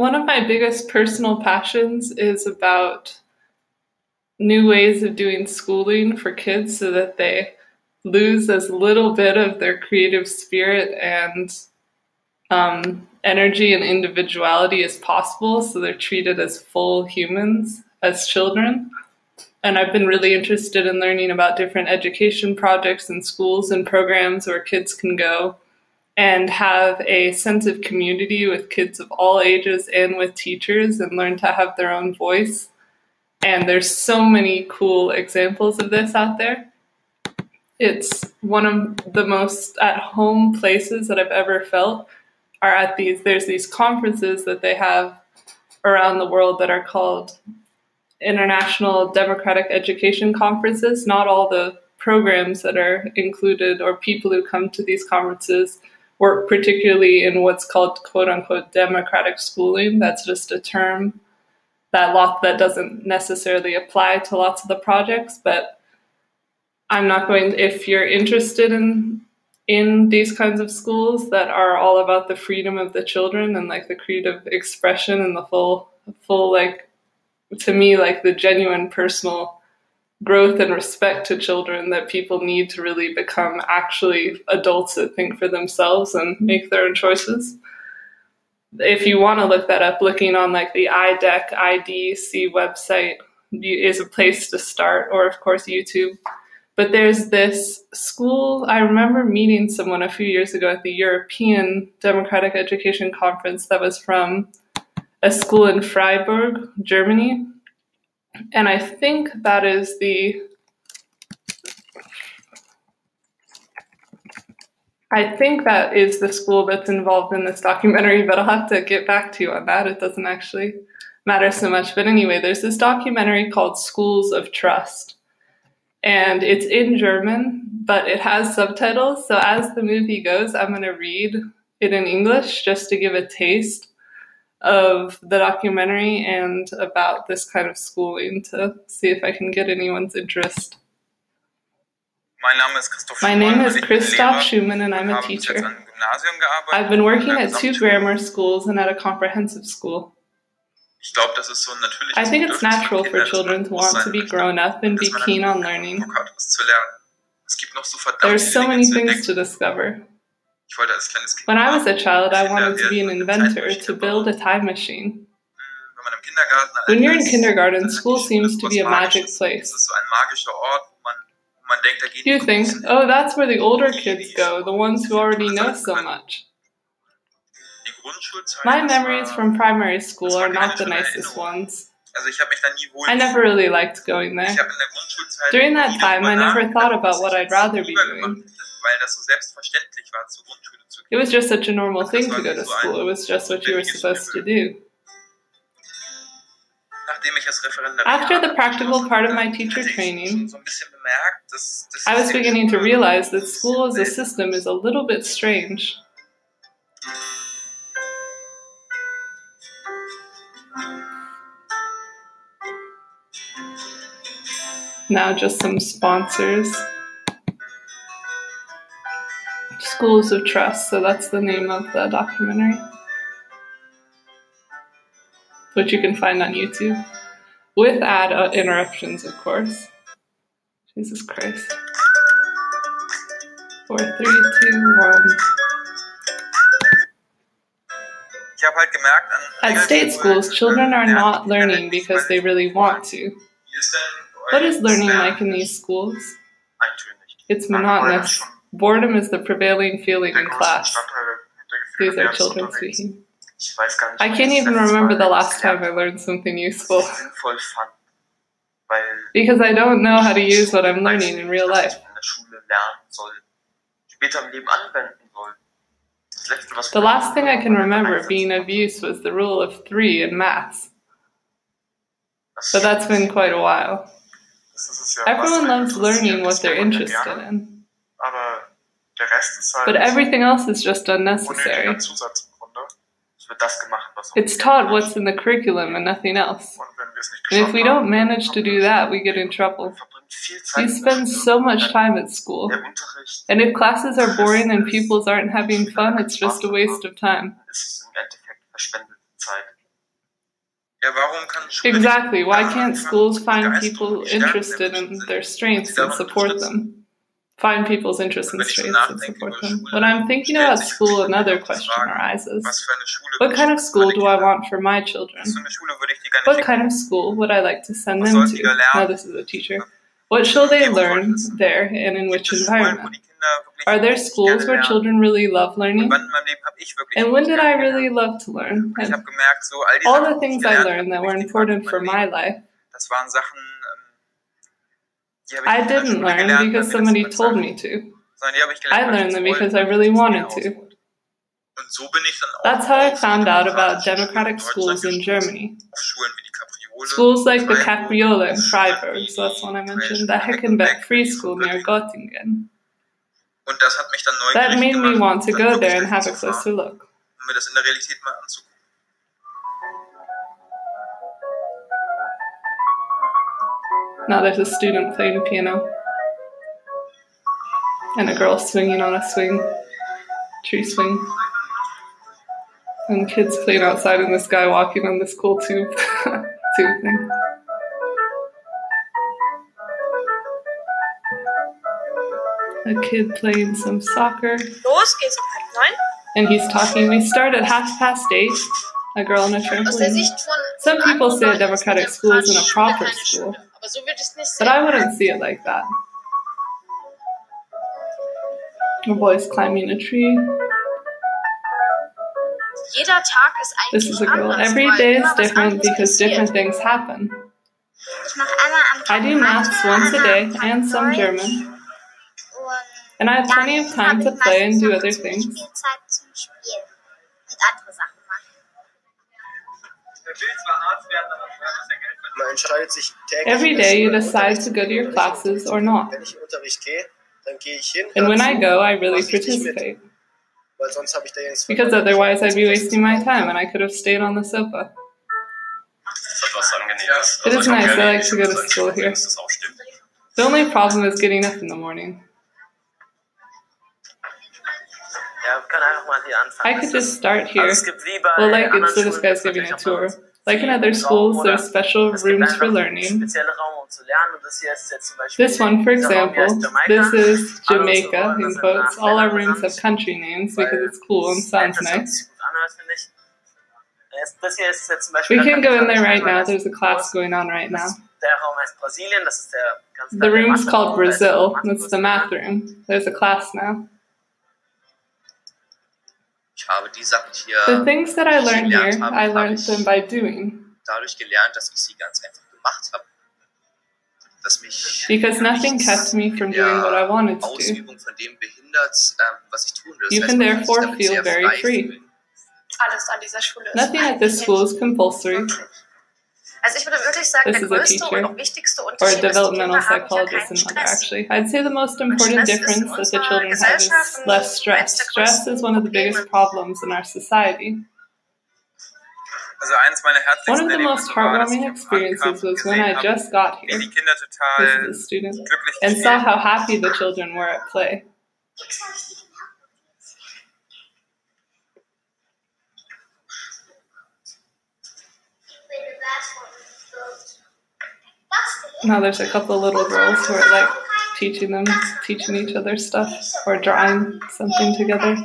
One of my biggest personal passions is about new ways of doing schooling for kids so that they lose as little bit of their creative spirit and um, energy and individuality as possible so they're treated as full humans as children. And I've been really interested in learning about different education projects and schools and programs where kids can go and have a sense of community with kids of all ages and with teachers and learn to have their own voice. And there's so many cool examples of this out there. It's one of the most at home places that I've ever felt are at these there's these conferences that they have around the world that are called international democratic education conferences not all the programs that are included or people who come to these conferences work particularly in what's called quote unquote democratic schooling. That's just a term that lot that doesn't necessarily apply to lots of the projects but i'm not going if you're interested in in these kinds of schools that are all about the freedom of the children and like the creative expression and the full full like to me like the genuine personal growth and respect to children that people need to really become actually adults that think for themselves and mm-hmm. make their own choices if you want to look that up looking on like the idec idc website is a place to start or of course youtube but there's this school. I remember meeting someone a few years ago at the European Democratic Education Conference that was from a school in Freiburg, Germany. And I think that is the I think that is the school that's involved in this documentary, but I'll have to get back to you on that. It doesn't actually matter so much. But anyway, there's this documentary called Schools of Trust and it's in German, but it has subtitles. So as the movie goes, I'm going to read it in English just to give a taste of the documentary and about this kind of schooling to see if I can get anyone's interest. My name is Christoph Schumann and I'm a teacher. I've been working at two grammar schools and at a comprehensive school. I think it's natural for children to want to be grown up and be keen on learning. There are so many things to discover. When I was a child, I wanted to be an inventor, to build a time machine. When you're in kindergarten, school seems to be a magic place. You think, oh, that's where the older kids go, the ones who already know so much. My memories from primary school are not the nicest ones. I never really liked going there. During that time, I never thought about what I'd rather be doing. It was just such a normal thing to go to school. It was just what you were supposed to do. After the practical part of my teacher training, I was beginning to realize that school as a system is a little bit strange. Now, just some sponsors. Schools of Trust, so that's the name of the documentary, which you can find on YouTube with ad uh, interruptions, of course. Jesus Christ. Four, three, two, one. At state schools, children are not learning because they really want to. What is learning like in these schools? It's monotonous. Boredom is the prevailing feeling in class. These are children speaking. I can't even remember the last time I learned something useful. because I don't know how to use what I'm learning in real life. The last thing I can remember being of use was the rule of three in maths. But that's been quite a while. Everyone loves learning what they're interested in. But everything else is just unnecessary. It's taught what's in the curriculum and nothing else. And if we don't manage to do that, we get in trouble. We spend so much time at school. And if classes are boring and pupils aren't having fun, it's just a waste of time. Ja, warum kann Schule Exactly. Why can't schools find people und die Stärken der interested in their strengths and support them? Find people's interests and Wenn ich so strengths and support them. When I'm thinking about school, another question arises. was für eine Schule What kind of school do I want for my children? Was für eine Schule würde ich die gerne What kind of school would I like to send them sollen die da to? Now, this is a teacher. What shall they learn there and in which Gibt es Schulen, wo environment? die Kinder wirklich Are there schools where children really love learning? wann in meinem Leben habe ich wirklich And when did I really love to learn? And habe gemerkt, so all die all Sachen, the things I learned that were wichtig waren für important for my life, das waren Sachen, ähm, die habe ich I nicht in der didn't learn because somebody told me to. sondern die habe ich I gelernt, weil ich learned them because I really ich es mir wanted to. auswollte. Und so bin ich dann auch That's how I found out about demokratische Schulen in democratic schools in. Germany. Auf Schulen wie die Capriole, Schools like the Capriola in Freiburg, so that's one I mentioned, the Heckenbeck Free School near Göttingen. Göttingen. Und das hat mich dann That made me want to go there and have a closer look. Now there's a student playing piano and a girl swinging on a swing, tree swing. And kids playing outside and this guy walking on this cool tube, tube thing. A kid playing some soccer Los geht's um halb neun. and he's talking. We start at half past eight. A girl on a trampoline. Some people say a anderen Leuten ist democratic school isn't a proper school. Schule. Aber so würde ich es nicht But. I wouldn't see it like that. A boy's climbing a tree. Jeder This is a girl. anders, Every weil day is different because different things happen. Ich mache einmal am I do maths once a day and some German, and I have plenty of time to habe ich play and meistens do noch other zu things. Every in der day you decide to go to your classes or not. Wenn ich in den Unterricht gehe, dann gehe ich hin, And when I go, I really mach richtig mit, participate weil sonst habe ich da ja nichts because otherwise I'd be wasting my time and I could have stayed on the sofa. Das ist etwas Angenehmes. It is nice. I like to go to school here. dass das auch stimmt. The only problem is getting up in the morning. Ja, wir können einfach mal hier anfangen. I could just start here. es gibt Well, like anderen it's so this guy's giving a tour. Like in other schools, oder there's special rooms for learning. um zu lernen. Und das hier ist jetzt zum Beispiel This one, for dieser Raum hier heißt example, this is Jamaica, in quotes. All our rooms have country names because it's cool and sounds nice. was sich gut anhört, finde ich. Jetzt- Das hier ist jetzt zum Beispiel We can go in there right now. There's a class going on right now. Der Raum heißt Brasilien, das ist der ganz The room's called Matheraum, da ist der Brazil. That's the math room. There's a class now. Ich habe die Sachen hier The things that I learned here, I learned them by doing. dadurch gelernt, dass ich sie ganz einfach gemacht habe. Dass mich Because nothing nichts kept me from in der doing what I wanted to do. Ausübung von dem behindert, ähm, was ich tun will. Das You heißt, can man kann sich therefore damit feel sehr very frei free. fühlen. Alles an dieser Schule ist Nothing at this school is compulsory. Also ich würde wirklich sagen, This der is a größte teacher und auch wichtigste or a Unterschied ist, die developmental Kinder haben hier psychologist keinen and mother, Stress. actually. I'd say the most important Stress ist in difference that the children have is less stress. Stress is one of the biggest problems in our society. Also eins meiner One of the most Erlebnisse war, heartwarming experiences was when I just got here. die Kinder This a student. And saw how happy the children were at play. Now there's a couple little girls who are like teaching them, teaching each other stuff or drawing something together.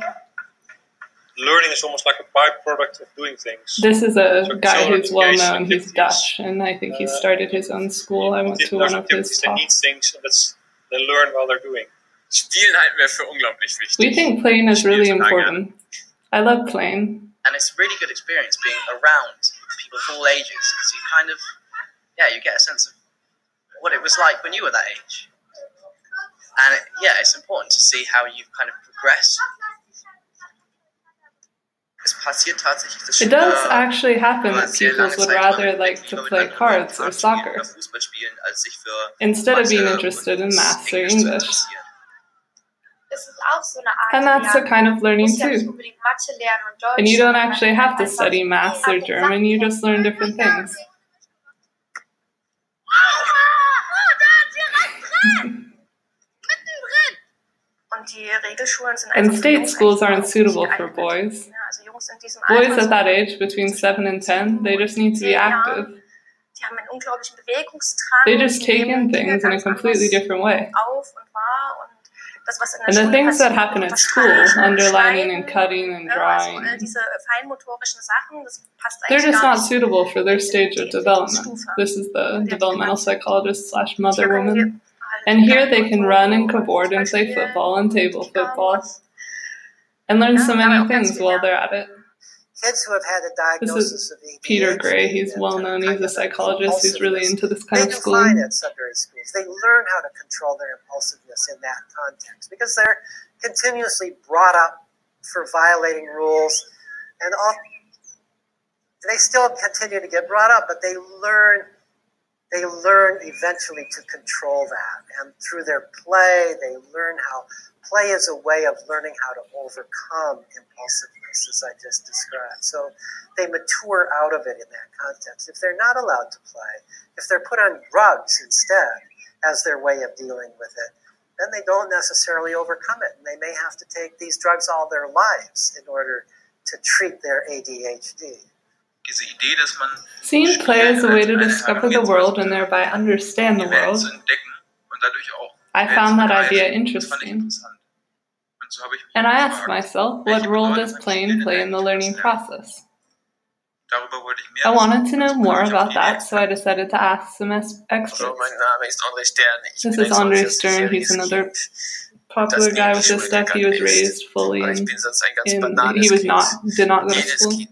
learning is almost like a byproduct of doing things. This is a So guy who's well known. He's. Dutch, and I think he uh, started his own school. I went to one of his activities, they need things, and that's they learn while they're doing. Spielen halten wir für unglaublich wichtig. We think playing is really important. I love playing. And it's a really good experience being around people of all ages because you kind of, yeah, you get a sense of what it was like when you were that age. And it, yeah, it's important to see how you've kind of progressed. Es passiert tatsächlich, dass It does actually happen über that pupils would rather like to play cards or soccer oder Fußball spielen, als sich für instead of being interested in und maths or English. interessieren. Das ist auch so eine Art And that's a kind of learning musst ja nicht too. unbedingt Mathe lernen und Deutsch. And you don't actually have to study maths or German, you just learn different things. Und die Regelschulen sind And state schools aren't suitable for boys. Ja, also Jungs in diesem Boys at that age, between 7 and 10, they just need to be active. die haben einen unglaublichen Bewegungsdrang. They just take in things in a completely different way. auf und wahr und das, was in der And the things that happen at school, underlining and cutting and äh, drawing, diese feinmotorischen Sachen, das passt they're just not suitable for their stage of development. This is the developmental psychologist slash mother woman. And here they can run and cavort and play football and table football and learn so da haben wir many things while they're at it. Kids who have had a This is of ADHD Peter Gray. He's well known. He's a psychologist who's really into this kind of do fine schooling. at Sudbury schools. They learn how to control their impulsiveness in that context because they're continuously brought up for violating rules, and all. They still continue to get brought up, but they learn. They learn eventually to control that, and through their play, they learn how play is a way of learning how to overcome impulsiveness, as I just described. So they mature out of it in that context. If they're not allowed to play, if they're put on drugs instead as their way of dealing with it, then they don't necessarily overcome it. And they may have to take these drugs all their lives in order to treat their ADHD. Seeing play as a way to Spiele als eine discover the world and thereby understand the world, und dadurch auch I found that idea begreifen. Das fand ich interesting. Und so habe ich And I asked myself, what role does playing play in the learning process? darüber wollte ich mehr I wanted to know more kam ich auf about that, so I decided to ask some experts. Hallo, mein Name ist André Stern. Ich This is ein Andre Stern. He's another popular guy with this stuff. He was raised fully aber in, bin sonst ein ganz in he was not did not go to school.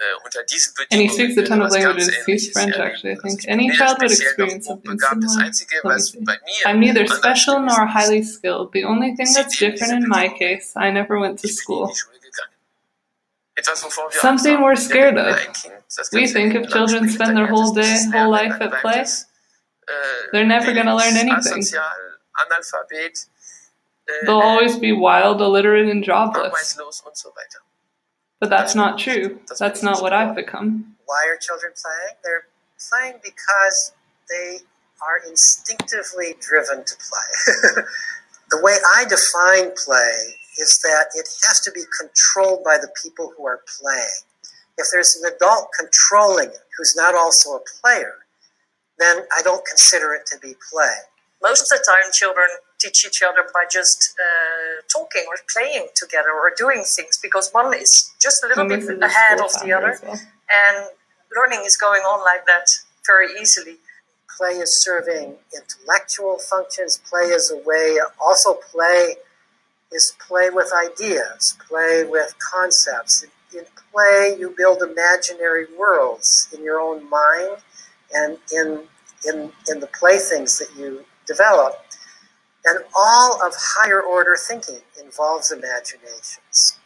Äh, And he speaks a ton of languages. He's French, actually, I think. Any child would experience something similar. Einzige, me was see. bei mir I'm neither special nor highly skilled. The only thing that's different in my case, I never went to Ich bin in school. die Schule gegangen. Etwas, wovor wir Something we're scared of. ein Kind das We think if children spend their whole day, whole life at play, äh, they're never gonna learn anything. äh, They'll always be wild, illiterate, and jobless. arbeitslos und so weiter. But that's not true. That's not what I've become. Why are children playing? They're playing because they are instinctively driven to play. the way I define play is that it has to be controlled by the people who are playing. If there's an adult controlling it who's not also a player, then I don't consider it to be play. Most of the time children teach each other by just uh, talking or playing together or doing things because one is just a little And bit this is a ahead of the other well. and learning is going on like that very easily Play is serving intellectual functions. Play is a way, also, play is play with ideas, play with concepts. In, in play, you build imaginary worlds in your own mind and in, in, in the playthings that you develop. And all of higher order thinking involves imaginations.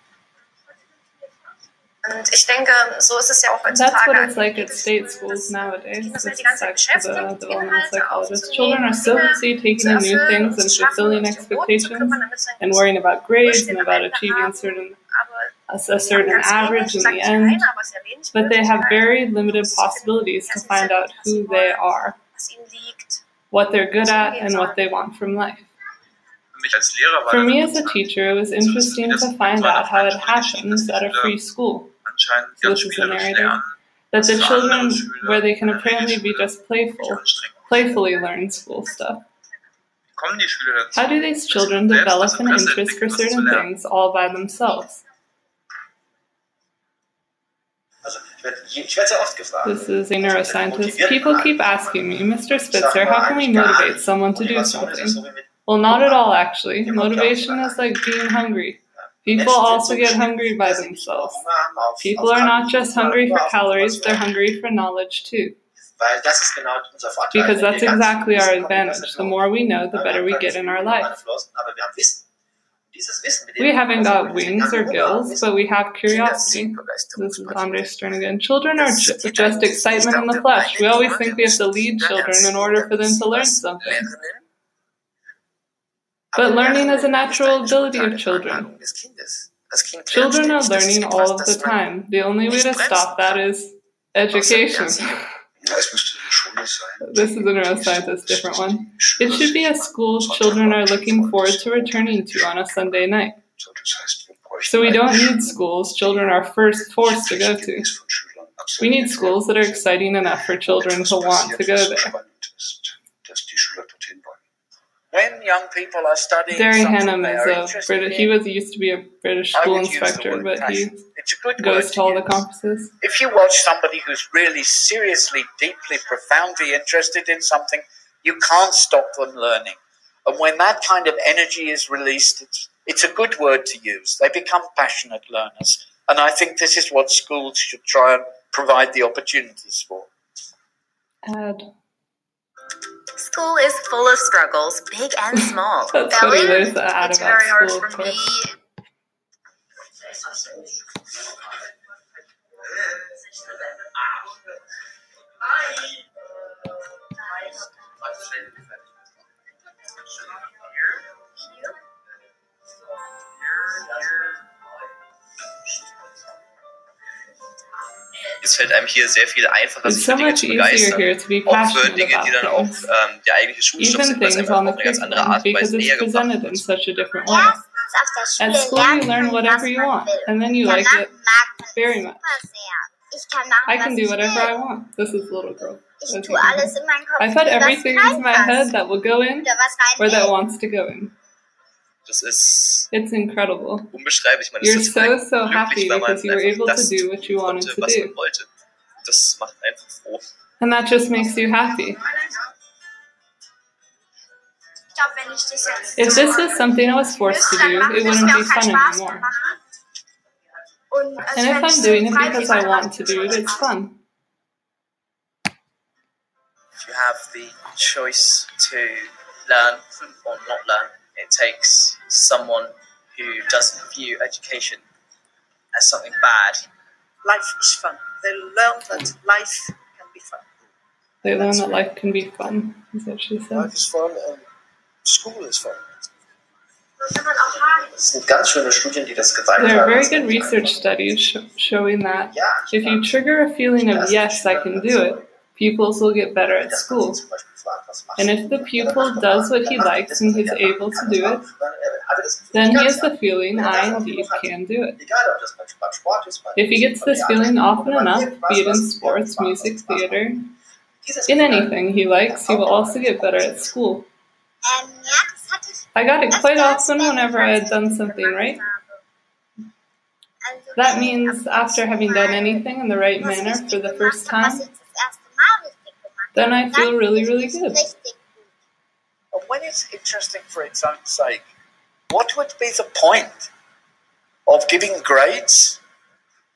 Und ich denke, so ist es ja auch That's what it's like at state schools nowadays. Kinder This sind die is ganze Zeit back to the beschäftigt, developmental Inhalte psychologist. Children are so busy taking in new things and zu fulfilling und sich um Noten zu expectations kümmern, damit sie ein and worrying about grades and about achieving certain a, a certain average in the end, keiner, aber sehr wenig but they have very limited possibilities to find out who they are, was ihnen liegt. What they're good at, and what they want from life. Für mich als Lehrer war For me as a teacher, it was interesting to find out how it happens at a free school. So this is spielerisch narrative. That the children, where they can apparently be just playful, playfully learn school stuff. Wie kommen die Schüler dazu? How do these children develop an interest for entwickeln, was zu certain things all by themselves? Also ich werde, ich werde sehr oft gefragt. This is a neuroscientist. People keep asking me, Mr. Spitzer, how can we motivate someone to do Motivation ist es so something? Well, not at all, actually. Motivation is like being hungry. People also get hungry by themselves. People are not just hungry for calories, they're hungry for knowledge too. Weil das ist genau unser Vorteil. Because that's exactly our wissen, kommen wir advantage. The more we know, the better we get in our life. We haven't got wings or gills, but we have curiosity. This is Begeisterungsmaschinen. Andre Stern again. Children are ju- just excitement in the flesh. We always think we have to lead children in order for them to learn something. But learning is a natural ability of children. Veranlagung des Kindes. Das Kind lernt Children are ständig. Das ist learning all of the time. The only way to stop that is education. This is a neuroscientist, different one. It should be a school children are looking forward to returning to on a Sunday night. So, we don't need schools children are first forced to go to. We need schools that are exciting enough for children to want to go there. spannend ist, dass die Schüler dorthin wollen. When young people are studying Derry they is a British. He was used to be a British school use inspector, but he. It's a good goes to all the conferences. If you watch somebody who's really seriously, deeply, profoundly interested in something, you can't stop them learning. And when that kind of energy is released, it's, it's a good word to use. They become passionate learners. And I think this is what schools should try and provide the opportunities for. Add. School is full of struggles, big and small. That's funny. There's an ad It's very hard for of course. me. Es fällt einem hier sehr viel einfacher, It's sich so für Dinge much zu easier begeistern. here to be Auch für passionate Dinge, die dann about auch ähm, der eigentliche Schulstoff Even sind, weil es things einfach auf eine ganz andere Art und because Weise it's näher gebracht presented wird. in such a different way. Erstens auf der At school, you learn whatever you want, and then you like it very much. super sehr. Ich kann machen, I can do whatever I want. This is little girl. Ich As tue you can alles hear. in meinen Kopf, I put was everything into my head that will go in Oder was rein where that wants to go in. Das ist It's incredible. unbeschreiblich. Man You're ist so, total so happy weil man because you were able to do what you wanted konnte, to was do. man wollte. Das macht einfach froh. And that just makes you happy. Ich glaube, wenn ich das jetzt If this was something I was forced to do, it wouldn't be fun anymore. mehr machen. Und also And if I'm doing it because I want to do it, it's fun. If you have the choice to learn or not learn, it takes someone who doesn't view education as something bad. Life is fun. They learn that life can be fun. They learn that life can be fun, is what she said. Life is fun and school is fun. kann man auch haben. Es sind ganz schöne Studien, die das gezeigt There are very good research studies sh- showing that if you trigger a feeling of yes, I can do it, pupils will get better at school. And if the pupil does what he likes and he's able to do it, then he has the feeling I indeed can do it. Egal, ob das beim beim Sport ist, beim If he gets this feeling often enough, be it in sports, music, theater, in anything he likes, he will also get better at school. Ja, das hatte ich. I got it quite often whenever I had done something right. That means after having done anything in the right manner for the first time, then I feel really, really good. richtig And when it's interesting for its own sake, what would be the point of giving grades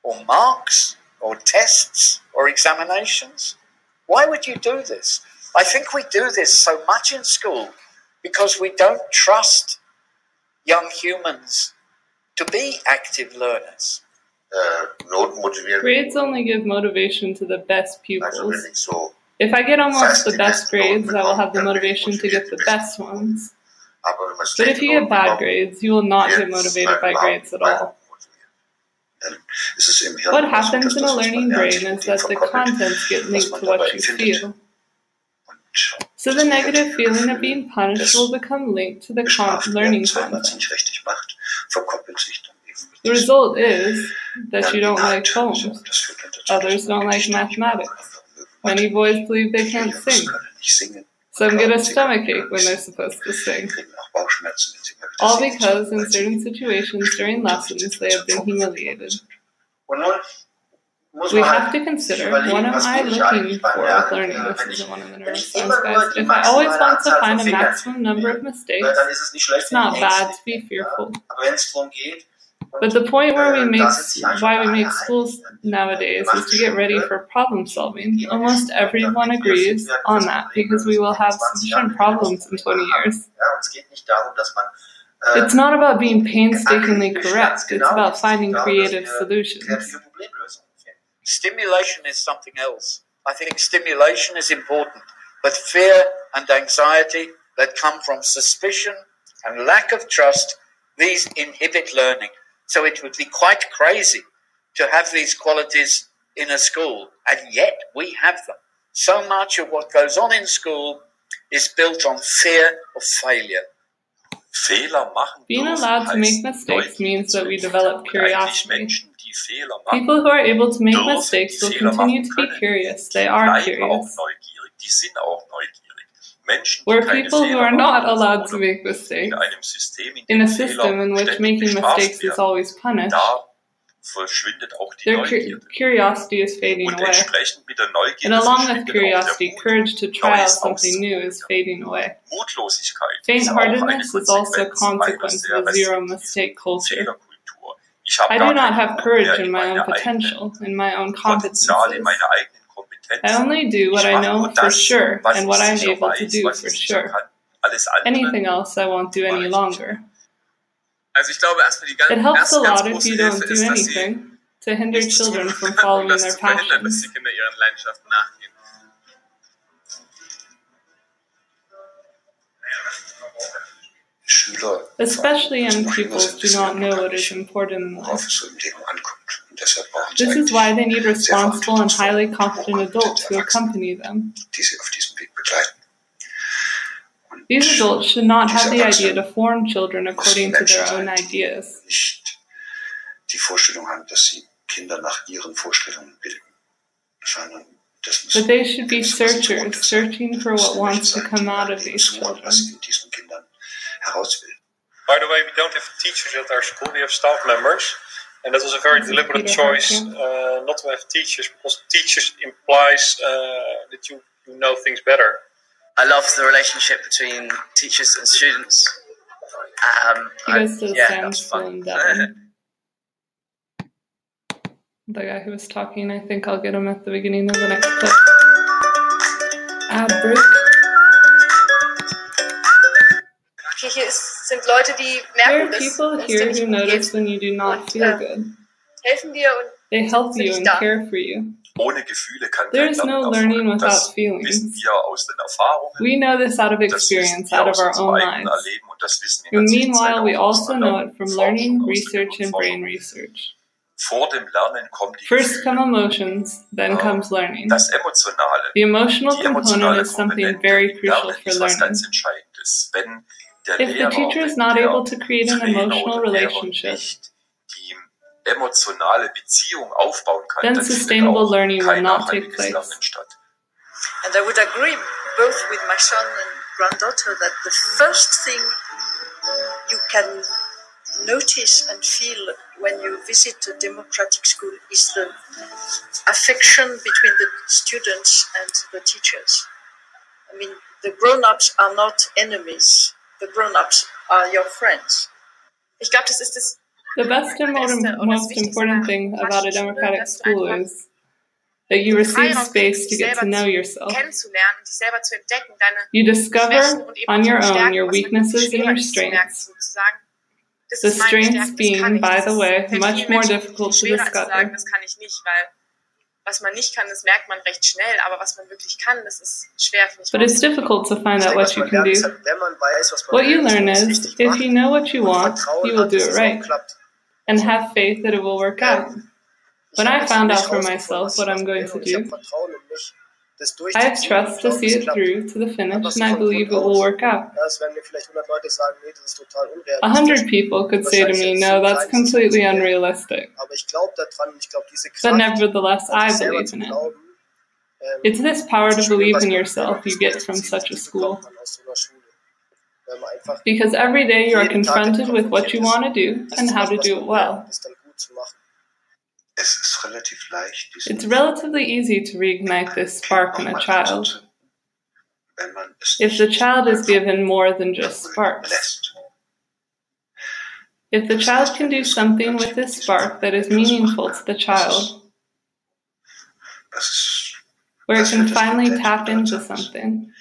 or marks or tests or examinations? Why would you do this? I think we do this so much in school because we don't trust young humans to be active learners. Uh, Noten motivieren. Grades only give motivation to the best Also pupils. Wenn ich so, If I get almost the best grades, I will have the motivation to get the best ones. aber wenn man But if you get bad grades, you will not get motivated by grades at all. ist es im Hirn What happens in a das, was man learning brain is that the contents get linked to what you feel. So the negative feeling of being punished will become linked to the con- learning Wenn man es content. nicht richtig macht, verkoppelt sich dann eben mit The result is that you don't like poems. Das führt dann dazu, Others don't like mathematics. Many boys believe they can't sing. Some get a stomachache when they're supposed to sing. kriegen auch Bauchschmerzen, wenn sie mal wieder All because in certain situations during lessons they have been humiliated. Und nun muss We have to consider what am I looking for with learning? This isn't one of the neuroscience guys. If I always want to find a maximum number of mistakes, dann ist es nicht schlecht, it's not bad to be fearful. Aber wenn es darum geht, But the point where we make da sitze ich eigentlich why we make schools nowadays is to get ready for problem solving. Almost everyone agrees on that because we will have sufficient problems in 20 years. Ja, und es geht nicht darum, dass man äh, It's not about being painstakingly correct, it's about finding creative solutions. kreative Problemlösungen finden. Stimulation is something else. I think stimulation is important, but fear and anxiety that come from suspicion and lack of trust, these inhibit learning. So it would be quite crazy to have these qualities in a school, and yet we have them. So much of what goes on in school is built on fear of failure. Being allowed to make mistakes means that we develop curiosity. Menschen, die Fehler machen, People who are able to make mistakes will continue to be curious. They are curious. Where people who are not allowed to make mistakes, in einem System, in in a system in which making mistakes is always punished, verschwindet auch die their cu- curiosity is fading away. And along with curiosity, courage to try out something new is fading away. Mutlosigkeit ist auch eine Faint-heartedness is also a consequence of a zero-mistake culture. Ich I do not have courage in my own potential, in my own competences. Meine eigenen I only do what I know for sure and what I'm able to do for sure. kann. Alles andere Anything else I won't do any longer. Also ich glaube erstmal die ganz, It helps a lot if große you don't do ist, dass sie anything to hinder children from following their zu verhindern, dass passions. die Kinder ihren Leidenschaften nachgehen. Schüler, Especially young noch jünger pupils do not know what is important in life. Es so im Leben ankommt. Und deshalb brauchen sie This is why they need responsible and highly und competent adults who accompany them. die sie auf diesem Weg begleiten. These adults should not have the idea to form children according to their own ideas, nicht die Vorstellung haben, dass sie Kinder nach ihren Vorstellungen bilden, sondern das but they should be searchers, searching for what wants to come out of these children. in diesen Kindern heraus will. By the way, we don't have teachers at our school, we have staff members. And that was a very This deliberate choice uh, not to have teachers because teachers implies uh, that you, you know things better. I love the relationship between teachers and students. Um, He I- goes to the yeah, that's fun. The guy who was talking, I think I'll get him at the beginning of the next clip. Ad break. Sind Leute, die There are people dass es dir here who gut geht, notice when you do not feel ähm, good. helfen dir und They help you and da. care for you. Ohne Gefühle kann There kein is no learning erfolgen. Das without feelings. wissen wir aus den Erfahrungen, We know this out of experience, out of our own lives. Erleben und das wissen And meanwhile, we also know it from learning, research, and brain research. Vor dem Lernen kommen die First Gefühle. come emotions, then ah, comes learning. Das Emotionale, The emotional die component is something very crucial Lernen for ist was learning. ganz Entscheidendes. Wenn der If the teacher is not able to create an emotional relationship, emotionale Beziehung aufbauen kann, then sustainable learning will not take place. Statt. And I would agree both with my son and granddaughter that the first thing you can notice and feel when you visit a democratic school is the affection between the students and the teachers. I mean, the grown ups are not enemies, the grown ups are your friends. ich glaube, das ist das The best and most, Beste oder most important thing about a democratic school is that you receive space to get to know yourself. kennenzulernen, dich selber zu entdecken, deine You discover on your own your weaknesses and your ist zu merken, strengths. The strengths Stärke, das kann being, by the way, much more difficult to schwerer als zu sagen, discover. Was man nicht kann, das merkt man recht schnell, aber was man wirklich kann, das ist schwer, finde ich. But it's difficult to find out what you can do. halt, wenn man weiß, was man What you learn is if you know what you want, you will do it right and have faith that it will work out. Ich When I found out for myself what I'm going to und ich habe do, Vertrauen in mich, das I have trust to see it through to the finish, and I believe it will work out. Ja, es werden mir vielleicht 100 Leute sagen, nee, das ist total A hundred people could say to me, no, that's completely unrealistic. Aber ich glaube daran und ich glaube, diese But nevertheless, I believe in it. ähm, It's this power to believe in yourself you get from such a school. bekommt man aus so einer Schule. Weil man einfach Because every day you are confronted with what you want to do and how to do it well. It's relatively easy to reignite this spark in a child wenn man es if the child is given more than just sparks. If the child can do something with this spark that is meaningful to the child, where it can finally tap into something,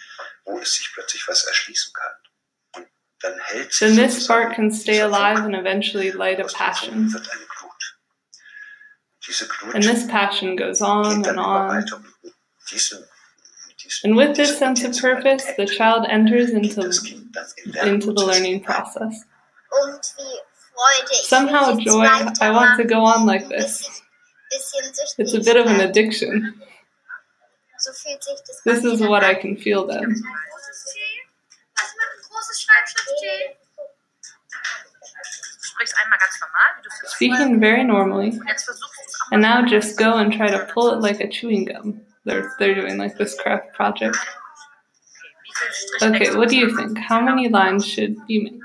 wo es sich plötzlich was erschließen kann. Und dann hält sich then this spark can stay alive and eventually light a passion. Funken wird eine Glut. Diese Glut And this passion goes on and on. weiter. Und mit diesem, mit diesem, And with this sense of purpose, the child enters into, das Kind dann in into the learning process. Und wie Freude. Ich Somehow, will joy, I want to go on like this. bisschen, bisschen It's a bit of an addiction. So fühlt sich das This is what I can feel then. an. Was macht ein großes Schreibschrift T? sprichst einmal ganz normal, wie du es speaking very normally, And now just go and try to pull it like a chewing gum. They're they're doing like this craft project. Okay, what do you think? How many lines should you make?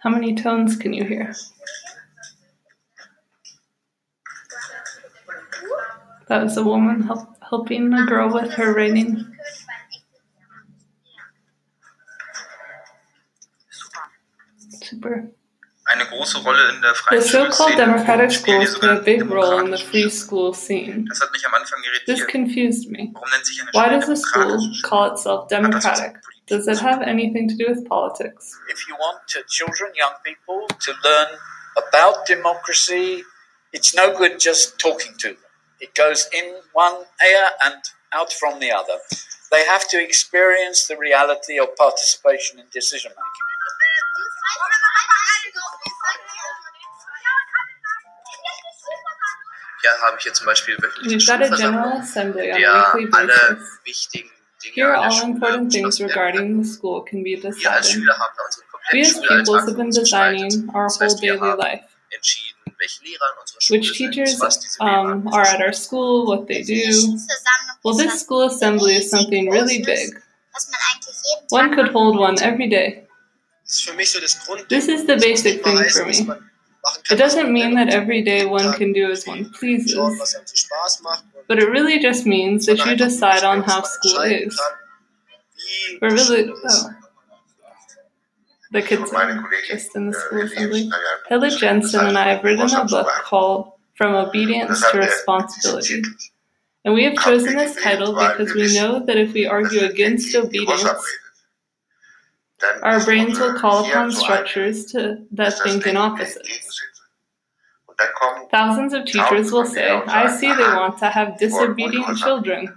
How many tones can you hear? That was a woman help, helping a girl with her writing. Super. Eine große Rolle in der The so-called democratic spielen die schools play a big role in the free school scene. Das hat mich am Anfang This confused me. Warum nennt sich eine Why does a school call itself democratic? Does it have anything to do with politics? If you want uh, children, young people, to learn about democracy, it's no good just talking to them. It goes in one ear and out from the other. They have to experience the reality of participation in decision making. Wir haben hier zum Beispiel wöchentliche We've got a general assembly on der a weekly alle basis. wichtigen Dinge Here, an der all Schule important things regarding the school can be Wir als decided. Schüler haben da unseren We kompletten as pupils Schulalltag have been designing our Das whole heißt, daily life. entschieden, welche Lehrer in unserer Schule Which sind, teachers was diese Lehrer um, are at our school, what they do. Well, this school assembly is something really big. One could hold one every day. Das ist für mich so das Grund. This is the basic thing for me. It doesn't mean that every day one can do as one pleases, was einem so Spaß macht und but it really just means that you decide on how school is. But really, oh. The kids are just in the school assembly. Helle Jensen and I have written a book called From Obedience to Responsibility. And we have chosen this title because we know that if we argue against obedience, our brains will call upon structures to, that think in opposites. Thousands of teachers will say, I see they want to have disobedient children.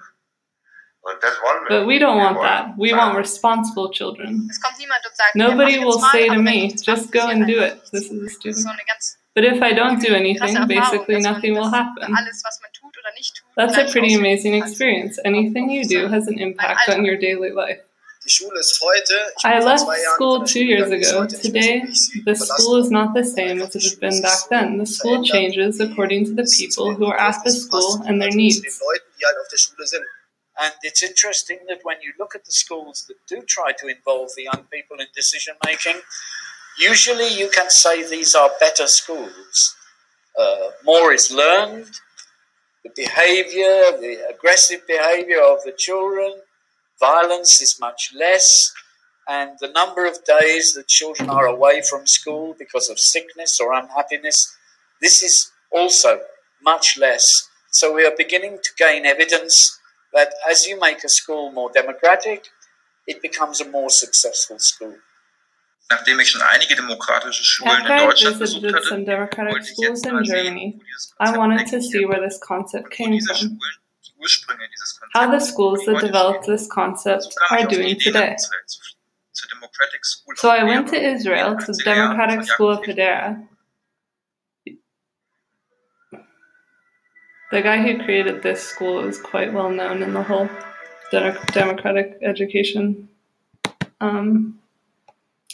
But we don't want that. We want responsible children. Es kommt niemand und sagt, Nobody will say to me, just go and do it. This is a student. So eine ganz But if I don't do anything, basically nothing will happen. alles, was man tut oder nicht tut, That's a pretty amazing experience. Anything you do has an impact on your daily life. Die Schule ist heute. Ich I left zwei school von two years ago. heute nicht mehr so, Today, wie ich sie the school is not the same as it had been back then. The school changes according to the people who are at the school and their needs. den Leuten, die halt auf der Schule sind. And it's interesting that when you look at the schools that do try to involve the young people in decision making, usually you can say these are better schools. Uh, more is learned, the behavior, the aggressive behavior of the children, violence is much less, and the number of days that children are away from school because of sickness or unhappiness, this is also much less. So we are beginning to gain evidence that as you make a school more democratic, it becomes a more successful school. Nachdem ich schon einige demokratische Schulen After in I Deutschland besucht visited hatte, some democratic wollte ich schools jetzt in mal sehen, Germany, wo dieses I Konzept wanted to see where this concept came diese from. Schulen, die Ursprünge dieses How the schools that developed this concept are ich auf die doing today. nach Israel zu, zur Democratic School So I went to Israel to the Democratic School of Hadera. The guy who created this school is quite well known in the whole de- democratic education um,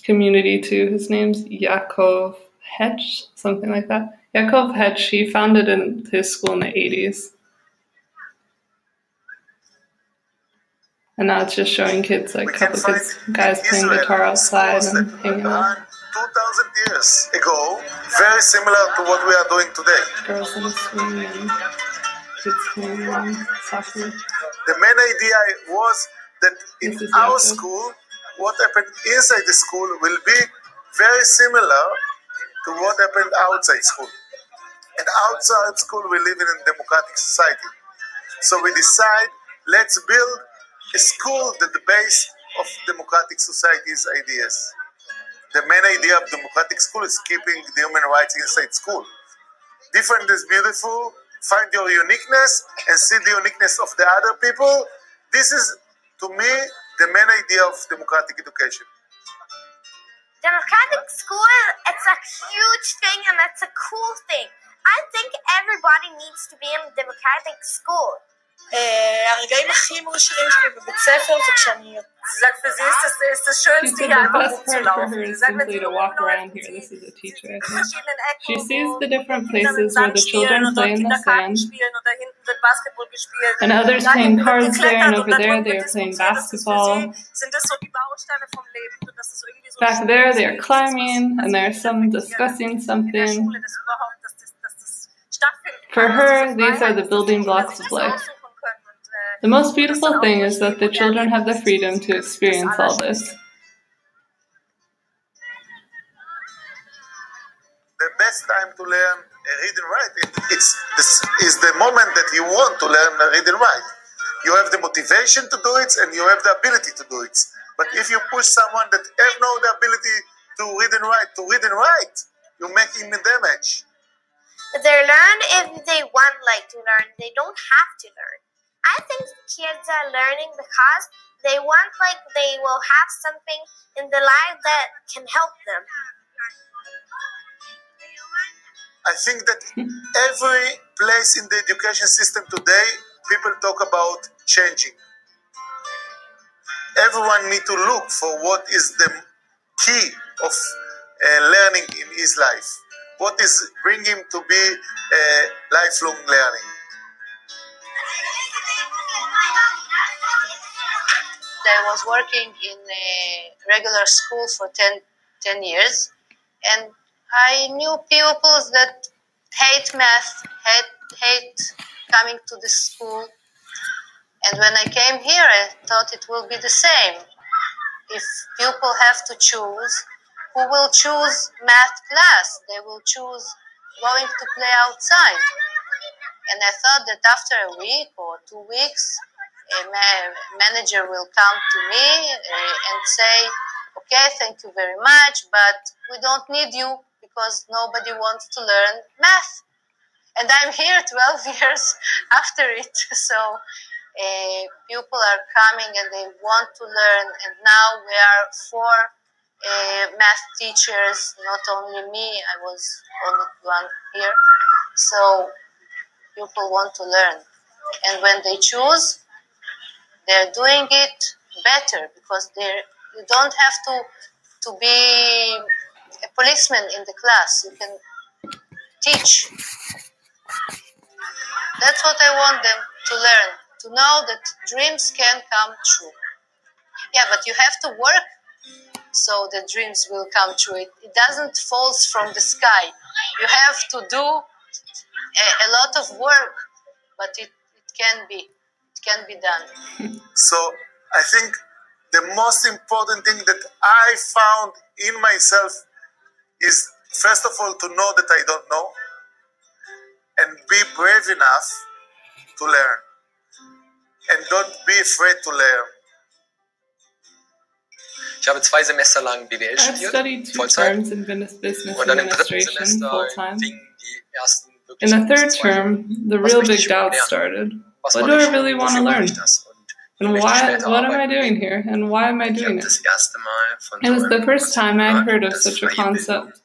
community too. His name's Yaakov Hetch, something like that. Yaakov Hetch, he founded in his school in the 80s. And now it's just showing kids, like a couple kids, guys playing guitar outside and hanging uh, out. 2,000 years ago, very similar to what we are doing today. Girls in the kids playing soccer. The main idea was that in our school, what happened inside the school will be very similar to what happened outside school. And outside school, we live in a democratic society. So we decide, let's build a school that the base of democratic society's ideas. The main idea of democratic school is keeping the human rights inside school. Different is beautiful. Find your uniqueness and see the uniqueness of the other people. This is, to me, the main idea of democratic education. Democratic school, it's a huge thing and it's a cool thing. I think everybody needs to be in democratic school. אה, הרגעים הכי מאושרים שלי בבית ספר זה כשאני... Sagt, für sie ist das, ist das She Schönste, said hier the einfach best part for rumzulaufen. her Sie is sagt, wenn simply sie to walk around here. This is a teacher, I think. She sees the different places where the children play in the sand, spielen und da hinten wird Basketball gespielt. and others Da playing hinten wird cards there, and geklettert over und da there drüben they wird are playing diskutiert. Das ist für basketball. sie, sind das so die Bausteine vom Leben und das ist irgendwie so Back there they are climbing, and there's some discussing something. das überhaupt, dass das, dass das stattfinden For kann, her, dass diese these are the building blocks of life. The most beautiful thing is that the children have the freedom to experience all this. the best time to learn read and write it, it's this is the moment that you want to learn read and write. You have the motivation to do it and you have the ability to do it. But if you push someone that have no the ability to read and write to read and write, you make him damage. They learn if they want like to learn. They don't have to learn. I think kids are learning because they want like they will have something in their life that can help them. I think that every place in the education system today, people talk about changing. Everyone need to look for what is the key of uh, learning in his life. What is bring him to be uh, lifelong learning. I was working in a regular school for 10, 10 years, and I knew pupils that hate math, hate, hate coming to the school. And when I came here, I thought it will be the same. If people have to choose, who will choose math class? They will choose going to play outside. And I thought that after a week or two weeks, manager will come to me uh, and say, okay, thank you very much, but we don't need you because nobody wants to learn math. And I'm here 12 years after it, so uh, people are coming and they want to learn. And now we are four uh, math teachers, not only me, I was only one here. So people want to learn. And when they choose, they're doing it better because they you don't have to to be a policeman in the class. You can teach. That's what I want them to learn. To know that dreams can come true. Yeah, but you have to work so the dreams will come true. It, it doesn't fall from the sky. You have to do a, a lot of work, but it, it can be. It can be done. So I think the most important thing that I found in myself is first of all to know that I don't know and be brave enough to learn and don't be afraid to learn. Ich habe zwei Semester lang BWL I've studiert, studied two Vollzeit. terms in business business Und dann im dritten administration Semester full fingen die ersten In the third term, the real big ich doubts started. What do I really want to learn? And why? What am I doing here? And why am I doing it? das erste Mal von It was the first time I heard of such a concept.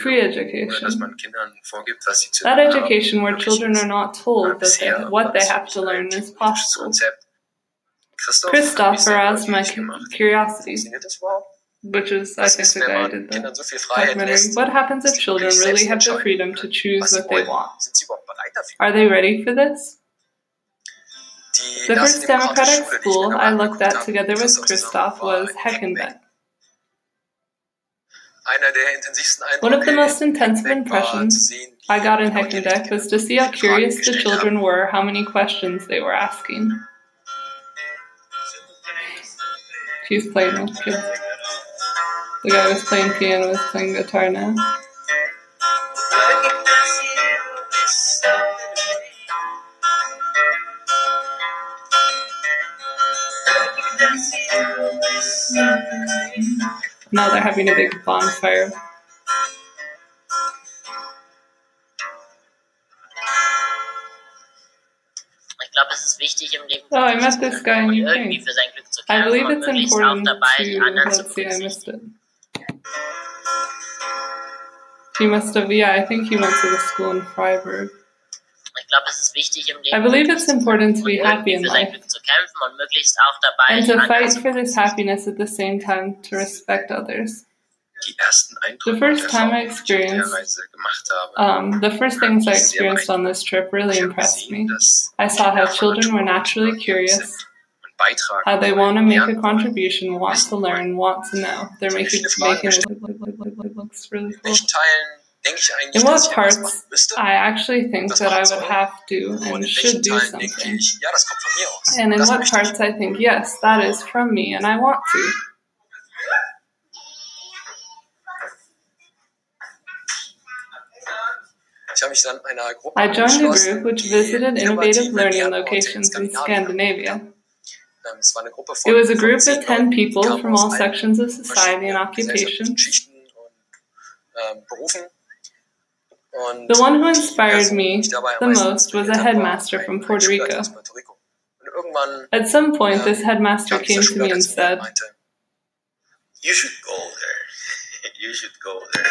Free education. man Kindern vorgibt, was sie zu That education where children are not told that they, what they have to learn is possible. Christoph, Christoph hat mich sehr aroused my curiosity, Funktioniert das überhaupt? Which is, I think, the guy did the Kindern so viel Freiheit documentary. What happens if children really have the freedom to choose what they want? Sind sie überhaupt bereit dafür? Are they ready for this? The first democratic Schule, die ich mir school I looked at together with Christoph Christoph zusammen, war was Heckenbeck. Der intensivsten One of the most in intensive Heckenbeck impressions I got in Heckenbeck was to see how curious the children were, how many questions they were asking. She's playing with kids. The guy was playing piano was playing guitar now. Now they're having a big bonfire. Ich glaube, es ist wichtig im Leben, Oh, I met this guy in um irgendwie UK. für sein Glück zu I believe it's important to. Let's see, I missed it. He must have, yeah, I think he went to the school in Freiburg. glaube, es ist wichtig im I believe it's important to be happy in life zu kämpfen und möglichst auch dabei and to fight for this happiness at the same time to respect others. The first time I Erfahrungen, die ich auf der experienced Reise gemacht habe, Um, the first things I experienced on this trip really impressed me. I saw how children were naturally curious, beitragen how they want to make a contribution, want to learn, want to know. They're making making it it looks really In cool. welchen Teilen denke ich eigentlich, In what parts? I actually think that I would have to and should do something. ich, ja, das kommt von mir aus. And in what parts I think, yes, that is from me and I want to. Ich habe mich dann einer Gruppe I joined a group which visited innovative learning locations in Scandinavia. Ähm, it von, was a group of 10 people from all sections of society and verschiedenen occupations. Gesellschaften, ähm, Berufen. Und The one who inspired me mich dabei am the most was a inspiriert hat, war headmaster from Puerto Rico. aus Puerto Rico. Und irgendwann At some point, ähm, this ähm, headmaster came to me and zu mir und said, You should go there. you should go there.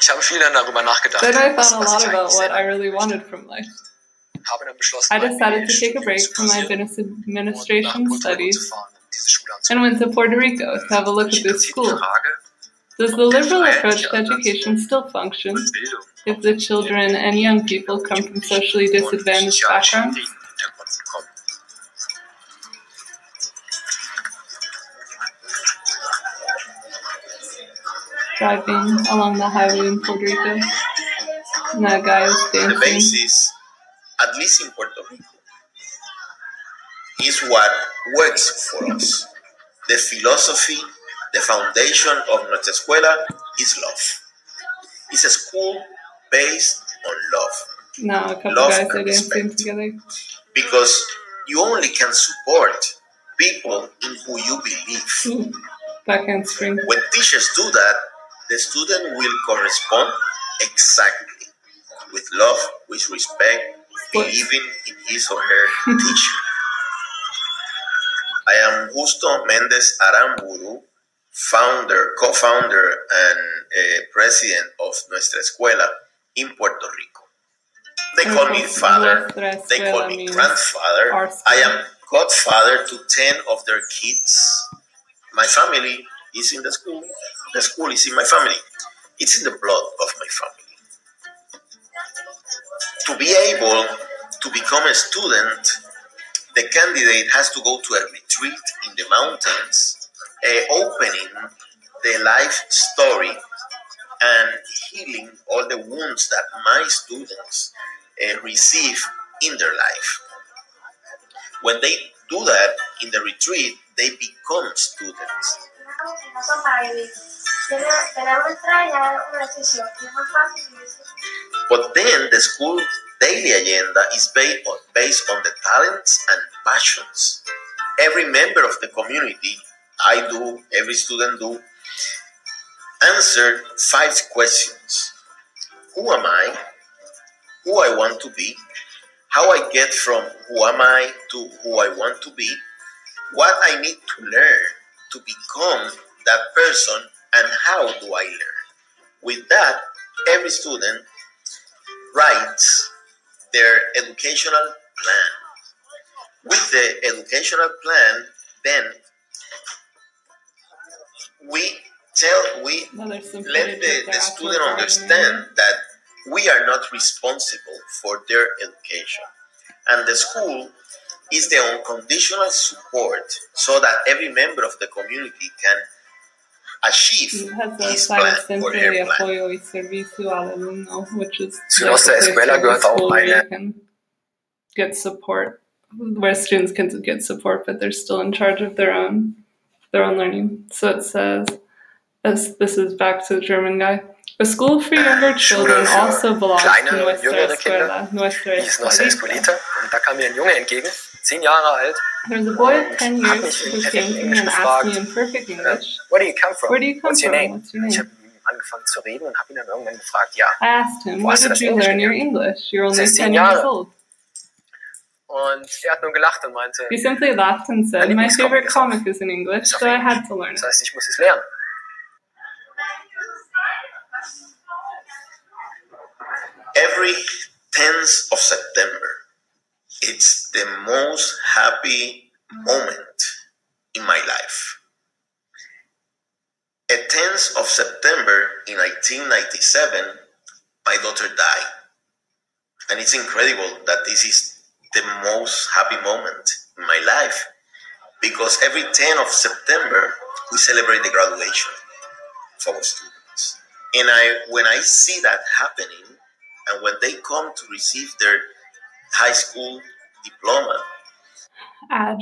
ich habe viel dann darüber nachgedacht, Then I was, thought a lot about what I really wanted from life. Habe dann beschlossen, I decided to take a break from my business administration Puerto Rico zu studies um and went to Puerto Rico to have a look at this school. Does the liberal approach to education still function if the children and young people come from socially disadvantaged backgrounds? Driving along the highway in Puerto Rico, and that guy is The dancing. At least in Puerto Rico, is what works for us. The philosophy, the foundation of Nuestra Escuela is love. It's a school based on love Now a couple Love guys and dancing together. because you only can support people in who you believe. Ooh, backhand spring. When teachers do that, the student will correspond exactly with love, with respect, believing in his or her teacher. I am Justo Mendez Aramburu, founder, co-founder, and uh, president of Nuestra Escuela in Puerto Rico. They call me father. They call me grandfather. I am godfather to 10 of their kids. My family is in the school. The school is in my family. It's in the blood of my family. To be able to become a student, the candidate has to go to a retreat in the mountains, uh, opening the life story and healing all the wounds that my students uh, receive in their life. When they do that in the retreat, they become students. But then the school daily agenda is based on, based on the talents and passions. Every member of the community, I do, every student do, answer five questions. Who am I? Who I want to be? How I get from who am I to who I want to be? What I need to learn to become that person and how do I learn? With that, every student writes their educational plan. With the educational plan, then we tell we some let the, the student understand that we are not responsible for their education and the school is the unconditional support so that every member of the community can achieve It has a his side plan of or Centro her de plan. Apoyo y Servicio al Alumno, which is Zu like Nuestra a Escuela gehört auch school where you eine- can get support, where students can get support, but they're still in charge of their own their own learning. So it says, as this is back to the German guy. A school for younger ah, children also belongs to Nuestra. Escuela. Nuestra Die ist Nuestra Escuelita. Escuelita. Und da kam mir ein Junge entgegen, zehn Jahre alt. There's a boy of 10 Hat years who perfektem came to me Englisch and asked me gefragt, in perfect English, Where do you come from? Where do you come What's your from? name? What's your Ich name? habe ihm angefangen zu reden und habe ihn dann irgendwann gefragt, ja, I asked him, Wo where hast du did das you Englisch learn your? English? You're only Sie ist 10 zehn years old. Und er hat nur gelacht und meinte, He simply laughed and said, My favorite comic is in English, so I had to learn das heißt, ich muss es lernen. Every 10th of September. It's the most happy moment in my life. A 10th of September in 1997, my daughter died. And it's incredible that this is the most happy moment in my life because every 10th of September we celebrate the graduation of our students. And I when I see that happening and when they come to receive their high school diploma, Add.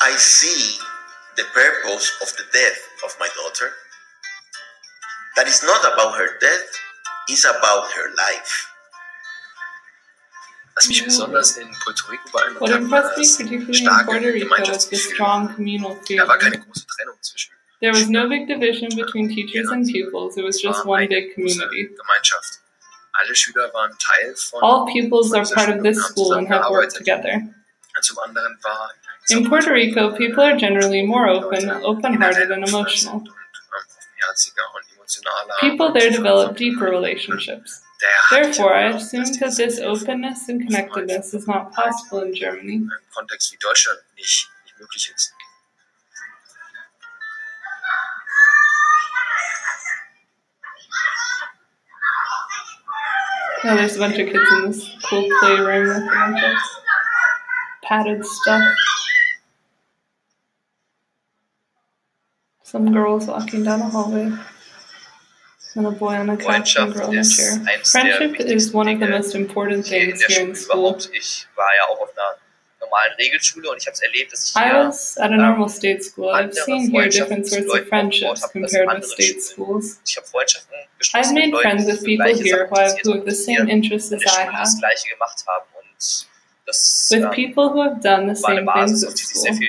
I see the purpose of the death of my daughter. That is not about her death, it's about her life. Was mich besonders in Puerto Rico beeindruckt hat, war impressed me, das particularly in starke Puerto Rico, the Gemeinschaftsgefühl. strong communal Da war keine feeling. große Trennung zwischen There was no big division between teachers and pupils, it was just one big community. Gemeinschaft. Alle Schüler waren Teil von All pupils are part of this school and have worked together. Zum anderen war In Puerto Rico, people are generally more open, open hearted, and emotional. Ähm, emotionaler. People there develop deeper relationships. Therefore, I assume that this openness and connectedness is not possible in Germany. im Kontext wie Deutschland nicht, nicht möglich ist. Oh, there's a bunch of kids in this cool playroom with a bunch of padded stuff. Some girls walking down a hallway. And a boy on a couch and girl in a chair. Friendship is one of the most important things here in school. Ich war ja auch auf einer normalen Regelschule und ich habe es erlebt, dass ich I was at a ähm, normal state school. I've seen here different sorts of friendships compared with state schools. ich habe Freundschaften I've geschlossen made mit Leuten, friends die with people gleiche here who have, who have the same interests in as I have. das Gleiche gemacht haben und das With ähm, people who have done the same things at auf die sich sehr school.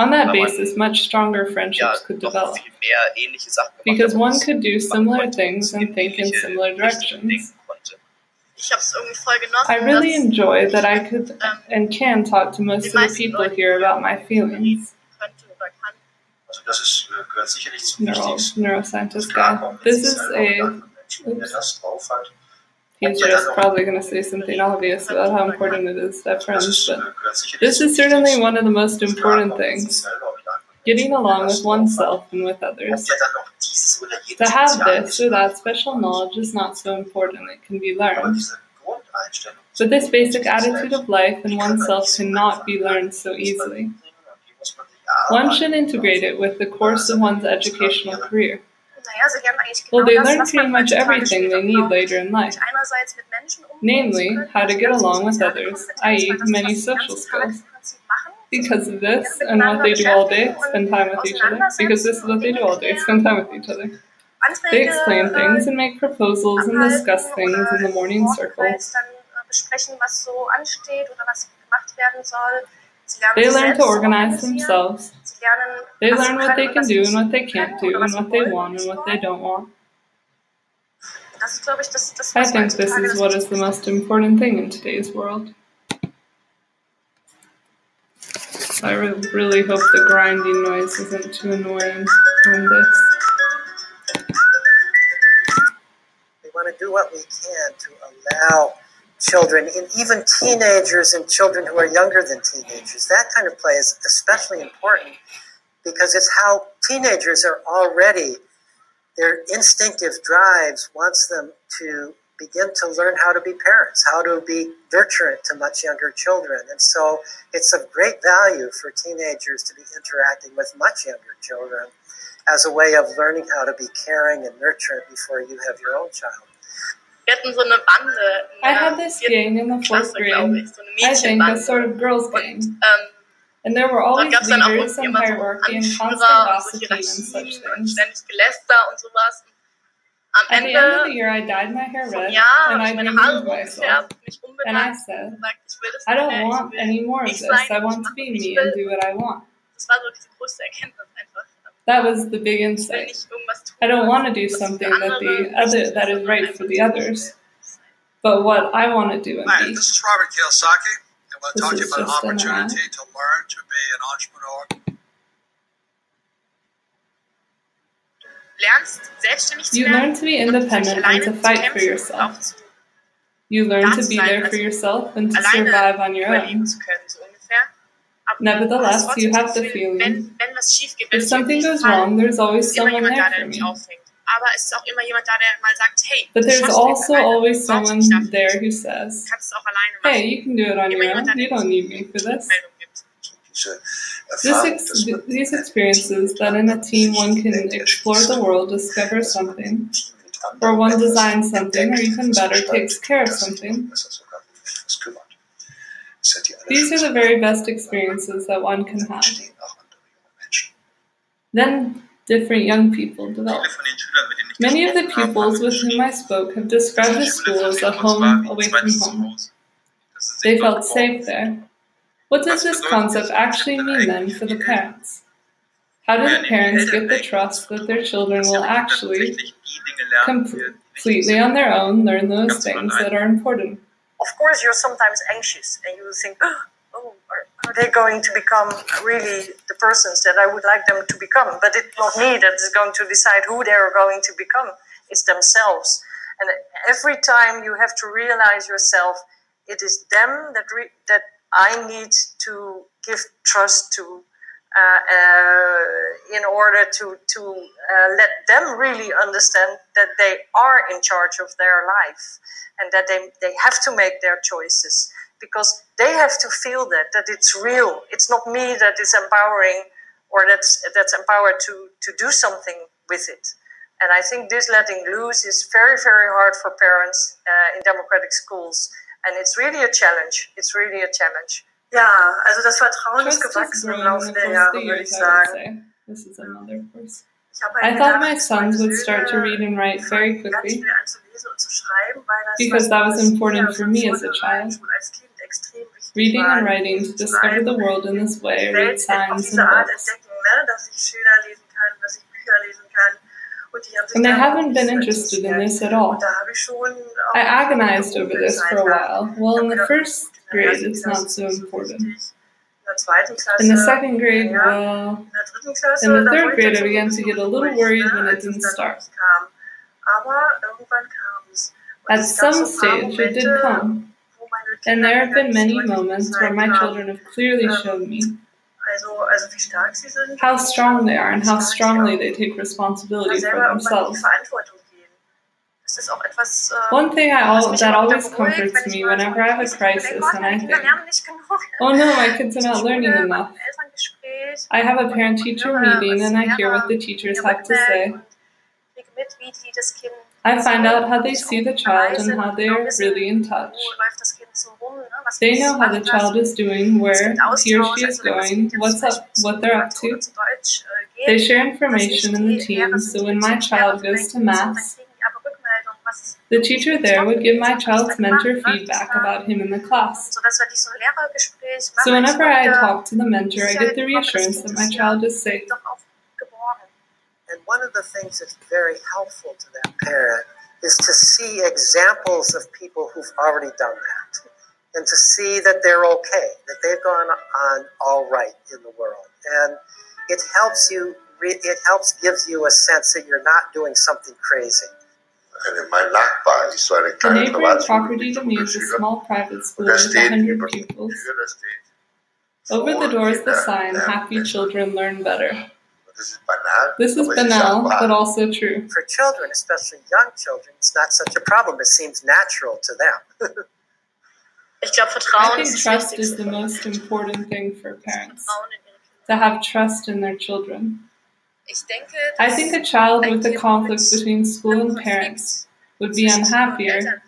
Viel tiefere Freundschaften entwickeln konnten. On that weil basis, much stronger ja friendships could develop. viel mehr ähnliche Sachen gemacht Because one could do similar things and think in similar directions. Ich irgendwie voll genossen. I really dass enjoy that I could ähm, and can talk to most of the people here about my feelings. könnte oder kann. Also das ist, äh, gehört sicherlich zum Neuro, Wichtigsten. neuroscientist guy. This is a. Wenn er He's just probably going to say something obvious about how important it is to have friends, but this is certainly one of the most important things. Getting along with oneself and with others. To have this or that special knowledge is not so important, it can be learned. But this basic attitude of life and oneself cannot be learned so easily. One should integrate it with the course of one's educational career. Naja, sie lernen eigentlich Well, they learn pretty much everything they need later in life, Einerseits mit Menschen umgehen namely how to get along with others, i.e., many social skills. im Prinzip machen, Because of this and what they do all day, spend time with each other. Because this is what they do all day, spend time with each other. They explain things and make proposals and discuss things in the morning circle. Wortkreis dann besprechen, was so ansteht oder was gemacht werden soll. Sie lernen They learn to organize themselves. Sie lernen, They learn what they can do and what they can't do and what they want and what they don't want. Das ist, glaube ich, das, das I think this is what is the most important thing in today's world. I re- really hope the grinding noise isn't too annoying on this. We want to do what we can to allow children, and even teenagers and children who are younger than teenagers, that kind of play is especially important because it's how teenagers are already, their instinctive drives wants them to begin to learn how to be parents, how to be nurturant to much younger children. And so it's of great value for teenagers to be interacting with much younger children as a way of learning how to be caring and nurturant before you have your own child. Wir hatten so eine Bande I had this gang in the fourth grade. so I think a sort of girls' gang. Ähm, And there were always es dann auch leaders and immer so hierarchy and constant und gossiping and such und things. ständig Geläster und sowas. Am At the end of the year, I dyed my hair red Jahr and I ich meine Haare removed myself. And I said, und gesagt, ich will das I don't want any more of this. I want to be me and do what I want. Das war so diese größte Erkenntnis einfach. That was the big insight. nicht irgendwas tun, I don't want to do something that the other that is right for the others, but what I want to do and Hi, be. this is Robert Kiyosaki, and about talk to you about an opportunity to learn to be an entrepreneur. Du lernst selbstständig zu You learn to be und für dich independent and to fight for yourself. You learn to be there for yourself and to survive on your own. zu können, so ungefähr. Aber du Nevertheless, you have das the feeling wenn, wenn was schief geht, wenn if something goes wrong, there's always someone there for me. auffängt. Aber es ist auch immer jemand da, der mal sagt, hey, But there's also always someone there who says, Du kannst es auch alleine machen. hey, you can do it on your own. You don't need me for this. Rückmeldung gibt. Diese This ex- these experiences that in a team one can explore the world, discover something, or one designs something, or even better, takes care of something. These are the very best experiences that one can have. Then different young people develop. Many of the pupils with whom I spoke have described the school as a home away from home. They felt safe there. What does this concept actually mean then for the parents? How do the parents get the trust that their children will actually, completely on their own, learn those things that are important? Of course, you're sometimes anxious and you think, oh, are, they going to become really the persons that I would like them to become? But it's not me that is going to decide who they are going to become. It's themselves. And every time you have to realize yourself, it is them that re- that I need to give trust to in order to to uh, let them really understand that they are in charge of their life and that they they have to make their choices because they have to feel that that it's real. It's not me that is empowering or that's that's empowered to to do something with it. And I think this letting loose is very very hard for parents uh, in democratic schools, and it's really a challenge. It's really a challenge. Ja, also das Vertrauen Trust is gewachsen im Laufe der Jahre, course of the würde ich sagen. This is another course. I thought my sons would start to read and write very quickly schnell an zu lesen und zu schreiben, weil das because that was important for me as a child. schon als Kind extrem wichtig Reading and writing to discover the world in this way, read signs and books. And I haven't been interested in this at all. Und da habe ich schon auch I agonized over this for a while. Well, in the first grade, it's not so important. In der zweiten Klasse, In the second grade, well, in der dritten Klasse, in the third grade, I began to get a little worried when it didn't start. nicht kam. Aber irgendwann kam es. Und At some so ein paar stage, it did come. And there have been many moments where my children have clearly shown me also, also wie stark sie sind, how strong they are and how wie stark sie strongly they take responsibility for themselves. Verantwortung gehen. Das ist auch etwas, äh, One thing I al- that always comforts me whenever I have a lese, wo ich denke, crisis and I think, lernen nicht genug. oh no, my kids are not learning enough. I have a parent teacher meeting and I hear what the teachers have to say. kriege mit, wie die das Kind I find out how they see the child and how they are really in touch. Wo läuft das Kind so rum, ne? was They know how the child is doing, where he or she is Also wenn das going, what's up, what they're up to. Deutsch geht, They share information in the nicht team, so when my child goes to vielleicht maths, dann kriegen die aber Rückmeldung, was the teacher there would give my child's mentor feedback about him in the class. so dass wir dies so ein Lehrergespräch So machen, whenever I talk to the mentor, I get the reassurance that my child is safe. doch. And one of the things that's very helpful to that parent is to see examples of people who've already done that and to see that they're okay, that they've gone on all right in the world. And it helps you, it helps gives you a sense that you're not doing something crazy. Mein Nachbar ist so eine The kleine neighboring Privatschule property mit to me is a small private school Da with steht 100 über pupils. Tür, da steht, Over the door is the sign, Happy children learn better. Das ist banal, This is aber es ist banal, but also true. For children, especially young children, it's not such a problem. It seems natural to them. Ich glaube, I think trust is the most important thing for parents. Vertrauen in ihre Kinder. To have trust in their children. I think a child with a conflict between school and parents would be zwischen Schule und unhappier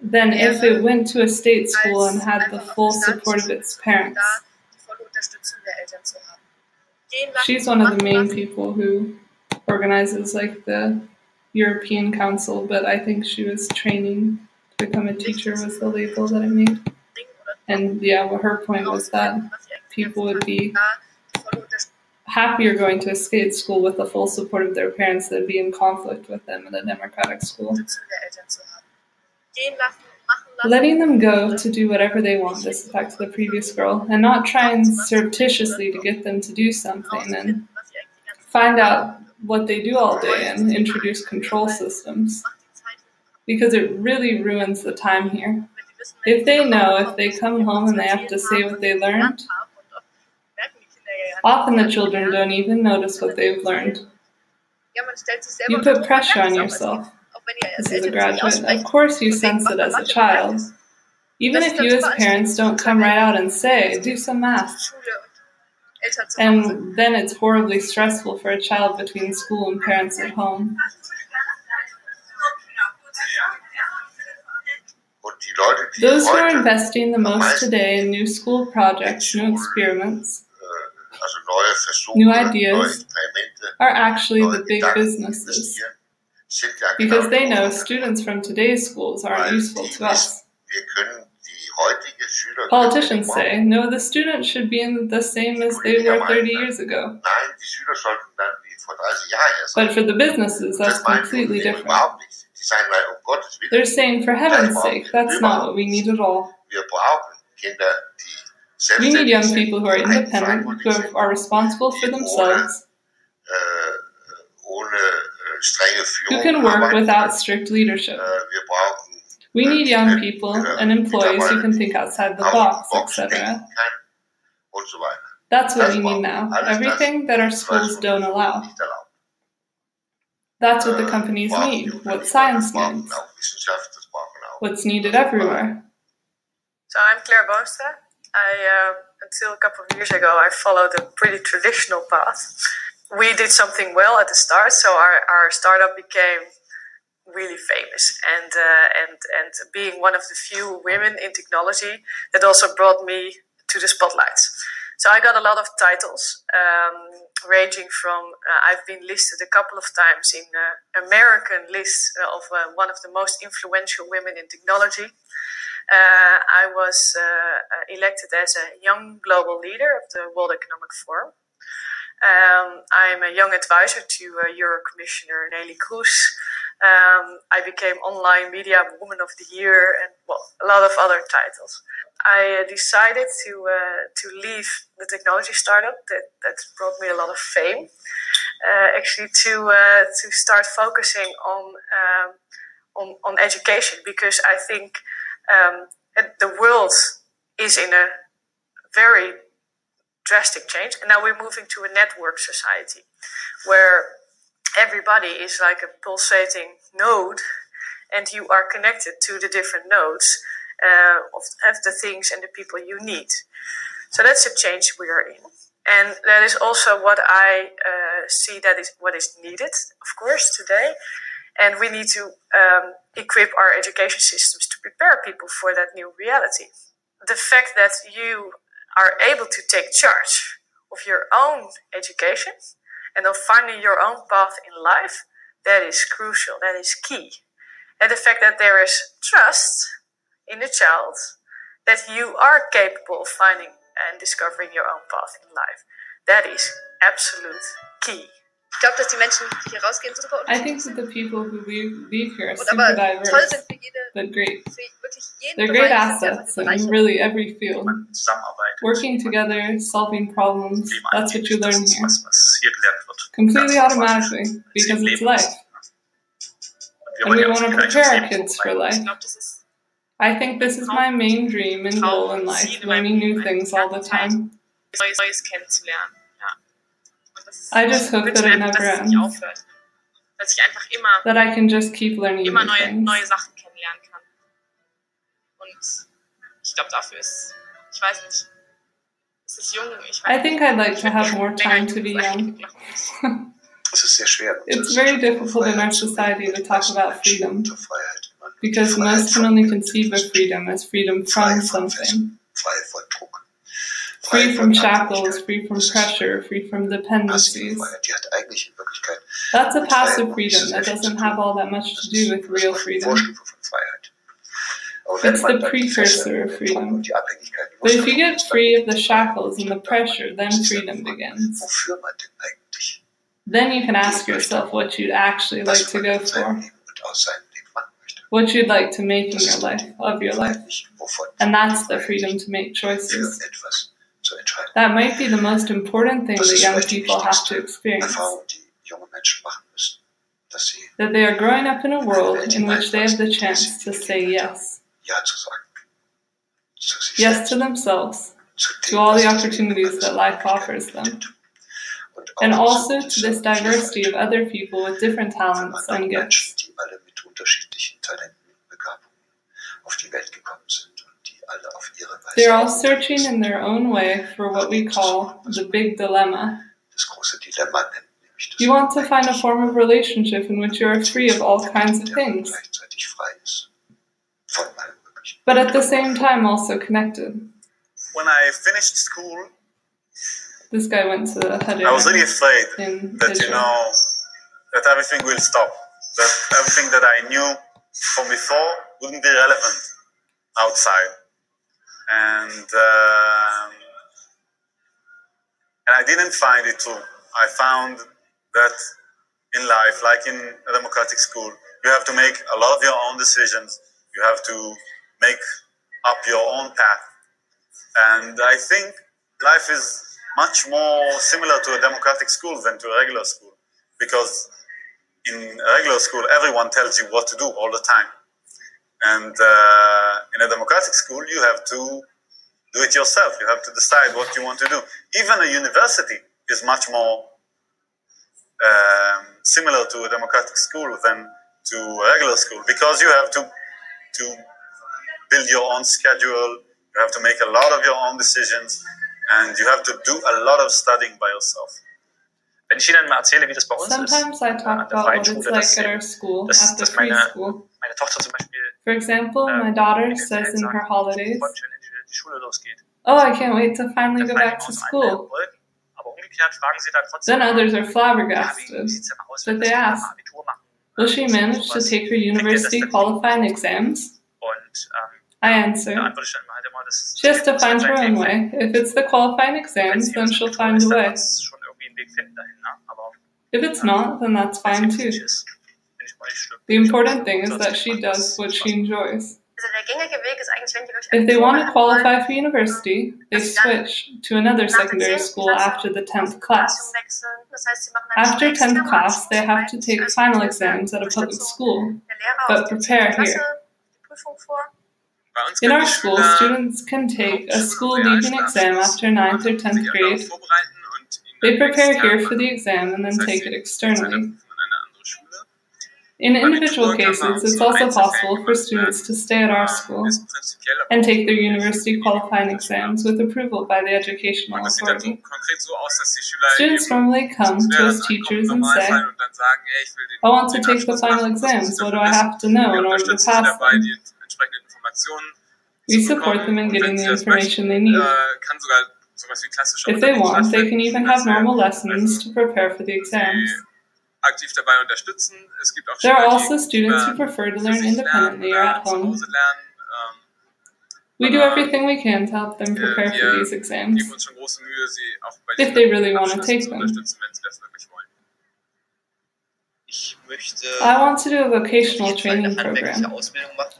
than if it went to a state school and had the full support of its parents. da die volle Unterstützung der Eltern zu haben. Gehen lassen, She's one of the main people who organizes like the European Council, but I think she was training become a teacher was the label that I made. And yeah, well, her point was that people would be happier going to a state school with the full support of their parents than be in conflict with them in a democratic school. Letting them go to do whatever they want, this is back to the previous girl, and not trying surreptitiously to get them to do something and find out what they do all day and introduce control systems. Because it really ruins the time here. If they know, if they come home and they have to say what they learned, often the children don't even notice what they've learned. You put pressure on yourself. This is a graduate. Of course, you sense it as a child. Even if you as parents don't come right out and say, do some math. And then it's horribly stressful for a child between school and parents at home. Those who are investing the most today in new school projects, new experiments, Versuche, new ideas, are actually the big businesses. investieren, sind ja Because they know students from today's schools aren't useful to us. wir können die heutige Schüler Politicians say, no, the students should be in the same as they were 30 years ago. Nein, die Schüler sollten dann wie vor 30 Jahren erst But for the businesses, that's completely different. Überhaupt nicht. Die sagen, Gottes Willen, They're saying, for heaven's sake, that's not what we need at all. wir brauchen Kinder, die We need young people who are independent, who are, responsible for themselves, ohne äh, strenge who can work without strict leadership. We need young people and employees who can think outside the box, etc. und so weiter. That's what we need now. Everything that our schools don't allow. That's what the companies need, what science needs, Auch Wissenschaft, das brauchen auch. what's needed everywhere. So I'm Claire Boonstra. I uh, until a couple of years ago I followed a pretty traditional path. We did something well at the start, so our, our startup became really famous and uh, and and being one of the few women in technology that also brought me to the spotlight. So I got a lot of titles, um, ranging from uh, I've been listed a couple of times in uh, American lists of uh, one of the most influential women in technology. I was elected as a young global leader of the World Economic Forum. Um, I'm a young advisor to uh, Euro Commissioner Neelie Kroes. Um, I became Online Media Woman of the Year and well, a lot of other titles. I decided to uh, to leave the technology startup that, that brought me a lot of fame. Uh, actually, to uh, to start focusing on um, on on education because I think um, the world is in a very drastic change, and now we're moving to a network society where everybody is like a pulsating node, and you are connected to the different nodes uh, of, of the things and the people you need. So that's a change we are in. And that is also what I uh, see that is what is needed, of course, today. And we need to um, equip our education systems to prepare people for that new reality. The fact that you are able to take charge of your own education and of finding your own path in life, that is crucial, that is key. And the fact that there is trust in the child that you are capable of finding and discovering your own path in life, that is absolute key. Ich glaube, dass die Menschen, die hier rausgehen, super I think that the people who leave, leave here are super diverse, sind für jede, but great. für wirklich jeden They're great Bereich, sind sie einfach assets in really every field. Working together, solving problems, that's what you learn here. was hier gelernt wird. Completely automatically, because it's life. And we want to prepare our kids for life. Ich glaube, das ist I think this is my main dream and goal in life, learning new things all the time. Neues, Neues kennenzulernen. Ja. Und das ist I just hope that it never dass ends. aufhört. Dass ich einfach immer, That I can just keep learning new things. neue Sachen kennenlernen kann. Und ich glaube, dafür ist, ich weiß nicht, es ist jung, ich weiß I think I'd like to have more time to be young. Es ist sehr schwer. It's very difficult in our society to talk about freedom because most can only conceive of freedom as freedom from something. Frei von Druck. Free from shackles, free from pressure, free from dependencies. Die hat eigentlich in Wirklichkeit That's a passive freedom that doesn't have all that much to do with real freedom. Vorstufe von Freiheit. Aber wenn It's the precursor of freedom. und die Abhängigkeit But if you get free of the shackles and the pressure, then freedom begins. wofür man denn eigentlich Then you can ask yourself what you'd actually like to go for. What you'd like to make in your life, of your life. And that's the freedom to make choices. etwas zu entscheiden. That might be the most important thing that young people have to experience. Erfahrung, die junge Menschen machen müssen, dass sie That they are growing up in a world in which they have the chance to say yes. Ja zu sagen. Zu sich Yes to themselves, to all the opportunities that life offers them, and also to this diversity of other people with different talents and gifts. Die alle mit unterschiedlichen Talenten Begabungen um, auf die Welt gekommen sind und die alle auf ihre Weise They're all searching in their own way for what we call the big dilemma. das große Dilemma nennen, You want to find a form of relationship in which you are free of all kinds of things, gleichzeitig frei ist. Von allem Möglichen. but at the same time also connected. When I finished school, This guy went to Hadera I was really afraid in that you know that everything will stop, that everything that I knew from before wouldn't be relevant outside, and um, and I didn't find it true. I found that in life, like in a democratic school, you have to make a lot of your own decisions. You have to make up your own path, and I think life is much more similar to a democratic school than to a regular school because in regular school everyone tells you what to do all the time. And uh, in a democratic school you have to do it yourself. You have to decide what you want to do. Even a university is much more um, similar to a democratic school than to a regular school because you have to to build your own schedule. You have to make a lot of your own decisions and you have to do a lot of studying by yourself. Wenn ich Ihnen mal erzähle, wie das bei uns ist, Sometimes I talk an der about freien what it's Schule, dass, like at our school, dass, dass meine, meine Tochter zum Beispiel For example, ähm, my daughter says in her holidays, freut mich, wenn endlich die Schule losgeht. Oh, I can't wait to finally go back to school. Wollten, aber umgekehrt fragen sie dann trotzdem, Then others are flabbergasted. sieht's denn aus, But they ask, mal Abitur machen? Will she manage to take her university qualifying exams? Ähm, I answer, antworte ich dann immer halt immer, das she has to find her own way. If it's the qualifying exams, then she'll find a way. Schon irgendwie einen Weg finden dahin, ne? aber If it's not, then that's fine too. finde ich mal nicht schlimm. The important thing is that she does what she enjoys. Also der gängige Weg ist eigentlich, wenn die wirklich If they want to qualify for university, they switch to another secondary school after the 10th class. Gymnasium wechseln. Das heißt, sie machen dann After 10th class, they have to take final exams at a public school, but prepare here. die Prüfung vor. Bei uns In our school, students can take a school leaving exam after 9th or 10th grade. They prepare here for the exam and then take it externally. In individual cases, it's also possible for students to stay at our school and take their university qualifying exams with approval by the educational Das sieht dann so authority. konkret so aus, dass die Schüler Students normally come to us teachers and say, Normalfall und dann sagen, hey, ich will den, I want to take the final exams. What do I have to know in order to pass them? die entsprechenden Informationen We support them in getting the information they need. Kann sogar sowas wie klassischer If they want, they can even have normal lessons to prepare for the exams. aktiv dabei unterstützen. Es gibt auch There are also students who prefer to learn independently or at home. Ähm, We do everything we can to help them prepare for these exams. geben uns schon große Mühe, sie auch bei If they really want to take them. unterstützen, wenn sie das wirklich wollen. Ich möchte I want to do a vocational auf jeden Fall eine training program,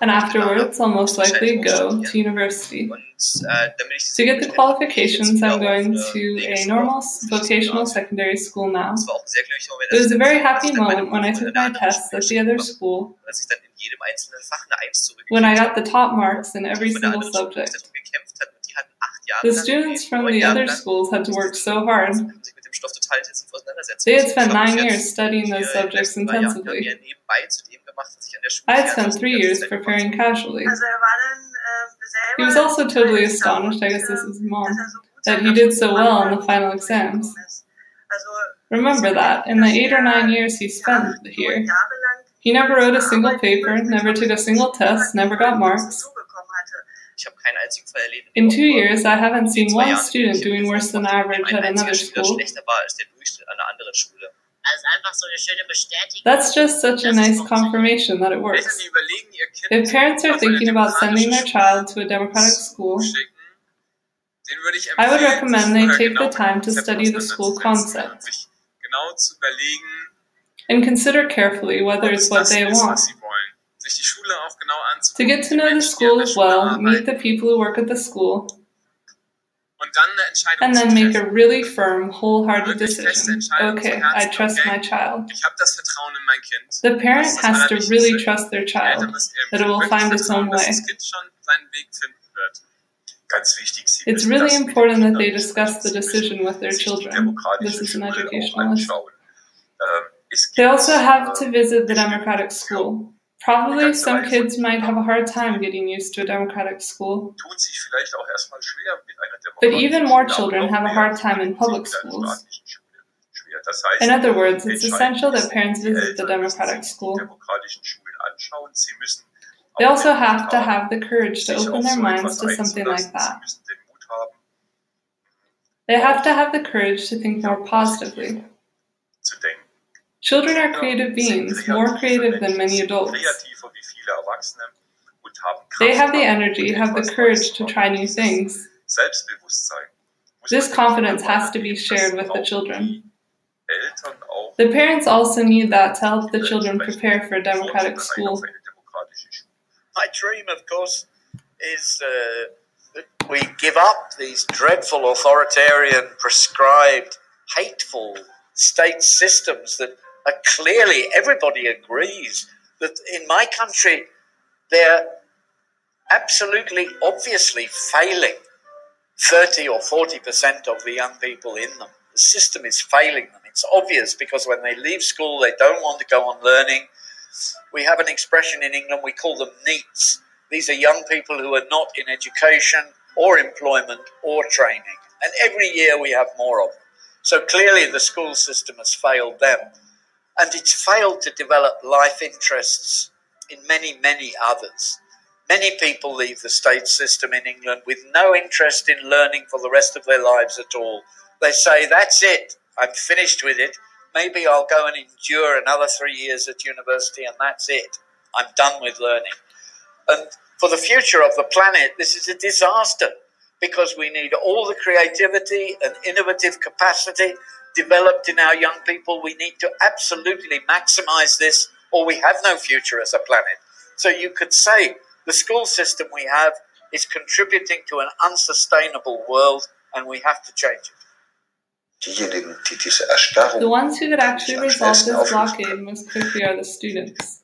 and afterwards I'll most likely go to university. Äh, To get the qualifications, I'm going to a normal vocational secondary school now. war auch ein sehr glücklicher Moment, It was a very happy ich dann meine moment when I took my tests at the other school, als ich dann in jedem einzelnen Fach eine Eins zurück when I got the top marks in every single subject. darum gekämpft hat und die hatten acht Jahre The students from the other schools had to work so hard. Sich dem Stoff total intensiv auseinandersetzen. They had spent nine bis years studying those hier in den subjects letzten drei Jahren intensively. mehr nebenbei zu dem gemacht, was ich an der Schule I had spent three years preparing casually. Also er war dann äh, He was also totally astonished, I guess this is mom, that he did so well on the final exams. Remember that, in the eight or nine years he spent here, he never wrote a single paper, never took a single test, never got marks. Ich habe keinen einzigen Fall erlebt, In two years, I haven't seen one student doing worse than average at another school. schlechter war als der Durchschnitt einer anderen Schule. Also einfach so eine schöne Bestätigung. That's just such a nice confirmation that it works. Eltern, die überlegen, ihr Kind If parents are thinking about sending their child to a democratic school, den würde ich I would recommend they take the time to study the school concept und sich genau zu überlegen, and consider carefully whether it's what they want. Was sie wollen. sich die Schule auch genau to get to know the school as well, meet the people who work at the school, und dann eine Entscheidung and then make a really firm, wholehearted decision. Okay, I trust my child. Ich das Vertrauen in mein Kind. The parent Das ist das has to really trust their child that it will find its own way. das Kind schon seinen Weg finden wird. Ganz wichtig, Sie It's really important that they discuss the decision with their children. This is an educationalist. anschauen. Ähm, They also have äh, to äh, visit the democratic school. Probably some kids might have a hard time getting used to a democratic school, tun sich vielleicht auch erstmal schwer mit einer but even more children have a hard time in public schools. staatlichen Schule schwer. Das heißt, In other words, it's essential that parents visit the democratic school. die demokratischen Schulen anschauen. Sie müssen They also have to have the courage to open their minds to something like that. müssen den Mut haben, They have to have the courage to think more positively. Children are creative beings, more creative than many adults. Kreativer wie viele Erwachsene und haben They have the energy, have the courage to try new things. This confidence has to be shared with the children. The parents also need that to help the children prepare for a democratic school. My dream, of course, is uh, that we give up these dreadful authoritarian, prescribed, hateful state systems that are clearly, everybody agrees that in my country they're absolutely, obviously failing 30 or 40% of the young people in them. The system is failing them. It's obvious because when they leave school, they don't want to go on learning. We have an expression in England, we call them NEETs. These are young people who are not in education or employment or training. And every year we have more of them. So clearly the school system has failed them. And it's failed to develop life interests in many, many others. Many people leave the state system in England with no interest in learning for the rest of their lives at all. They say, That's it, I'm finished with it. Maybe I'll go and endure another three years at university, and that's it. I'm done with learning. And for the future of the planet, this is a disaster because we need all the creativity and innovative capacity developed in our young people. We need to absolutely maximize this, or we have no future as a planet. So you could say the school system we have is contributing to an unsustainable world, and we have to change it. Diejenigen, die diese Erstarrung, The ones who could actually resolve this blockade most quickly are the students.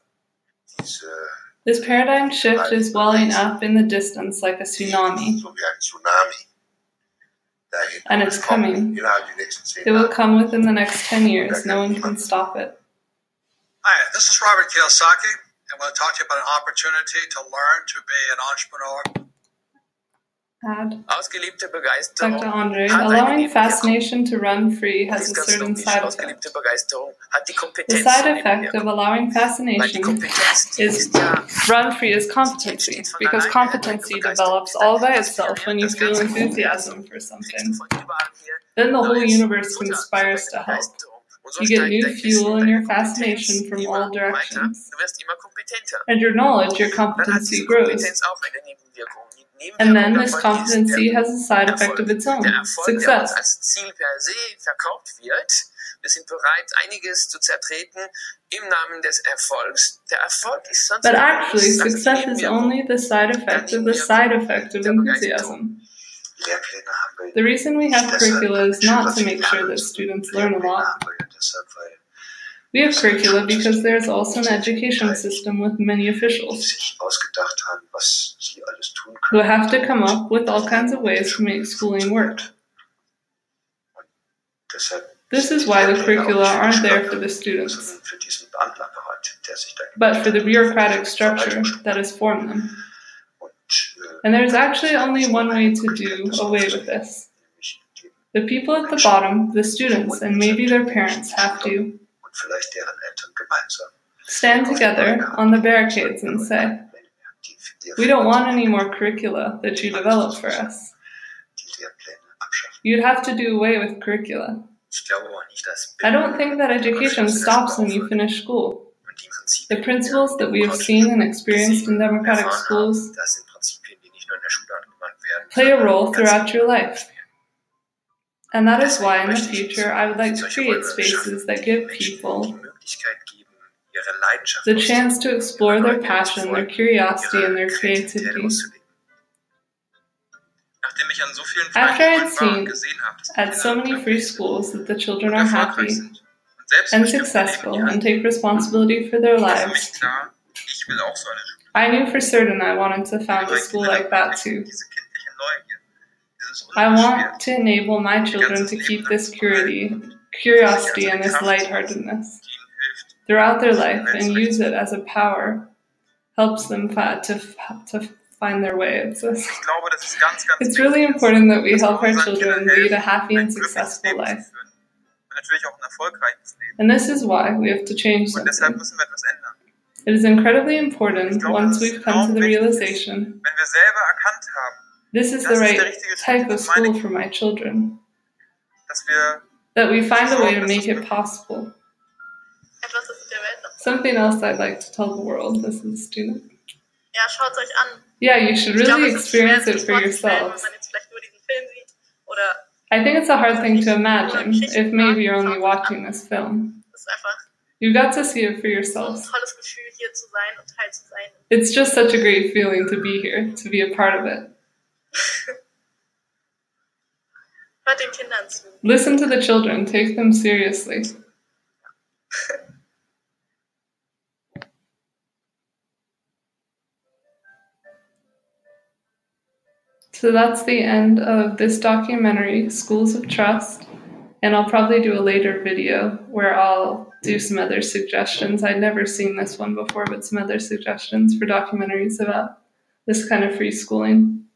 This paradigm shift is welling up in the distance like a tsunami, so wie ein Tsunami, dahin and it's coming. innerhalb der nächsten zehn It will come within the next 10 years. No one can stop it. Hi, this is Robert Kiyosaki. I'm going to talk to you about an opportunity to learn to be an entrepreneur. Begeisterung Dr. Andre, allowing fascination to run free has a certain side effect. Hat die The side effect of allowing fascination is run free is competency, because competency develops all by itself when you feel enthusiasm for something. Then the whole universe conspires to help. You get new fuel in your fascination from all directions. Du wirst immer kompetenter. And your knowledge, your competency grows. Kompetenz auch eine Nebenwirkung. Die And then this competency has a side effect of its own der Erfolg, der uns success. als Ziel per se verkauft wird. Wir sind bereit, einiges zu zertreten im Namen des Erfolgs. Der Erfolg ist sonst But actually, success is only the side effect of the side effect of enthusiasm. Lehrpläne haben wir The reason we have curricula is not to make sure that students learn a lot. haben wir deshalb, weil We have curricula because there's also an education system with many officials sich ausgedacht haben, was sie alles tun who have to come up with all kinds of ways to make schooling work. This is why the curricula aren't there for the students, sondern für diesen Beamtenapparat, der sich da but for the bureaucratic structure that has formed them. Äh, and there's actually only one way to do away with this. The people at the bottom, the students, and maybe their parents have to vielleicht deren Eltern gemeinsam stand together on the barricades and say, We don't want any more curricula that you develop for us. die Lehrpläne abschaffen. You'd have to do away with curricula. Ich glaube auch nicht, dass I don't think that education stops when you finish school. The principles that we have seen and experienced in democratic schools das sind Prinzipien, die nicht nur in der Schule angewandt werden. play a role throughout your life. And that is why in the future I would like to create spaces that give people the chance to explore their passion, their curiosity, and their creativity. Nachdem ich an so vielen After war und seen gesehen habe, dass at so many free schools that the children are happy and successful and take responsibility for their lives, mich klar, ich will auch so eine Schule. I knew for certain I wanted to found a school like that too. Diese kindliche Neugier, dieses I want to enable my children to keep this curiosity, curiosity and this lightheartedness throughout their life and use it as a power helps them to, to find their way. It says. ich glaube, das ist ganz, ganz It's really important that we help our children lead a happy and successful life. und natürlich auch ein erfolgreiches Leben. And this is why we have to change something. müssen wir etwas ändern. It is incredibly important once we've come to the realization Wenn wir selber erkannt haben, this is the right type of school for my children, dass wir that we find a way to make it possible. Etwas, das in der Welt noch. Something else I'd like to tell the world as a student. Ja, schaut euch an. Yeah, you should really es experience it for vorzustellen, yourselves. Wenn man jetzt vielleicht nur diesen Film sieht. Oder I think it's a hard thing to imagine if maybe you're only watching this film. es ist einfach You got to see it for so ein yourselves. tolles Gefühl, hier zu sein und Teil zu sein. It's just such a great feeling to be here, to be a part of it. Listen to the children, take them seriously. So that's the end of this documentary, Schools of Trust. And I'll probably do a later video where I'll do some other suggestions. I'd never seen this one before, but some other suggestions for documentaries about this kind of free schooling.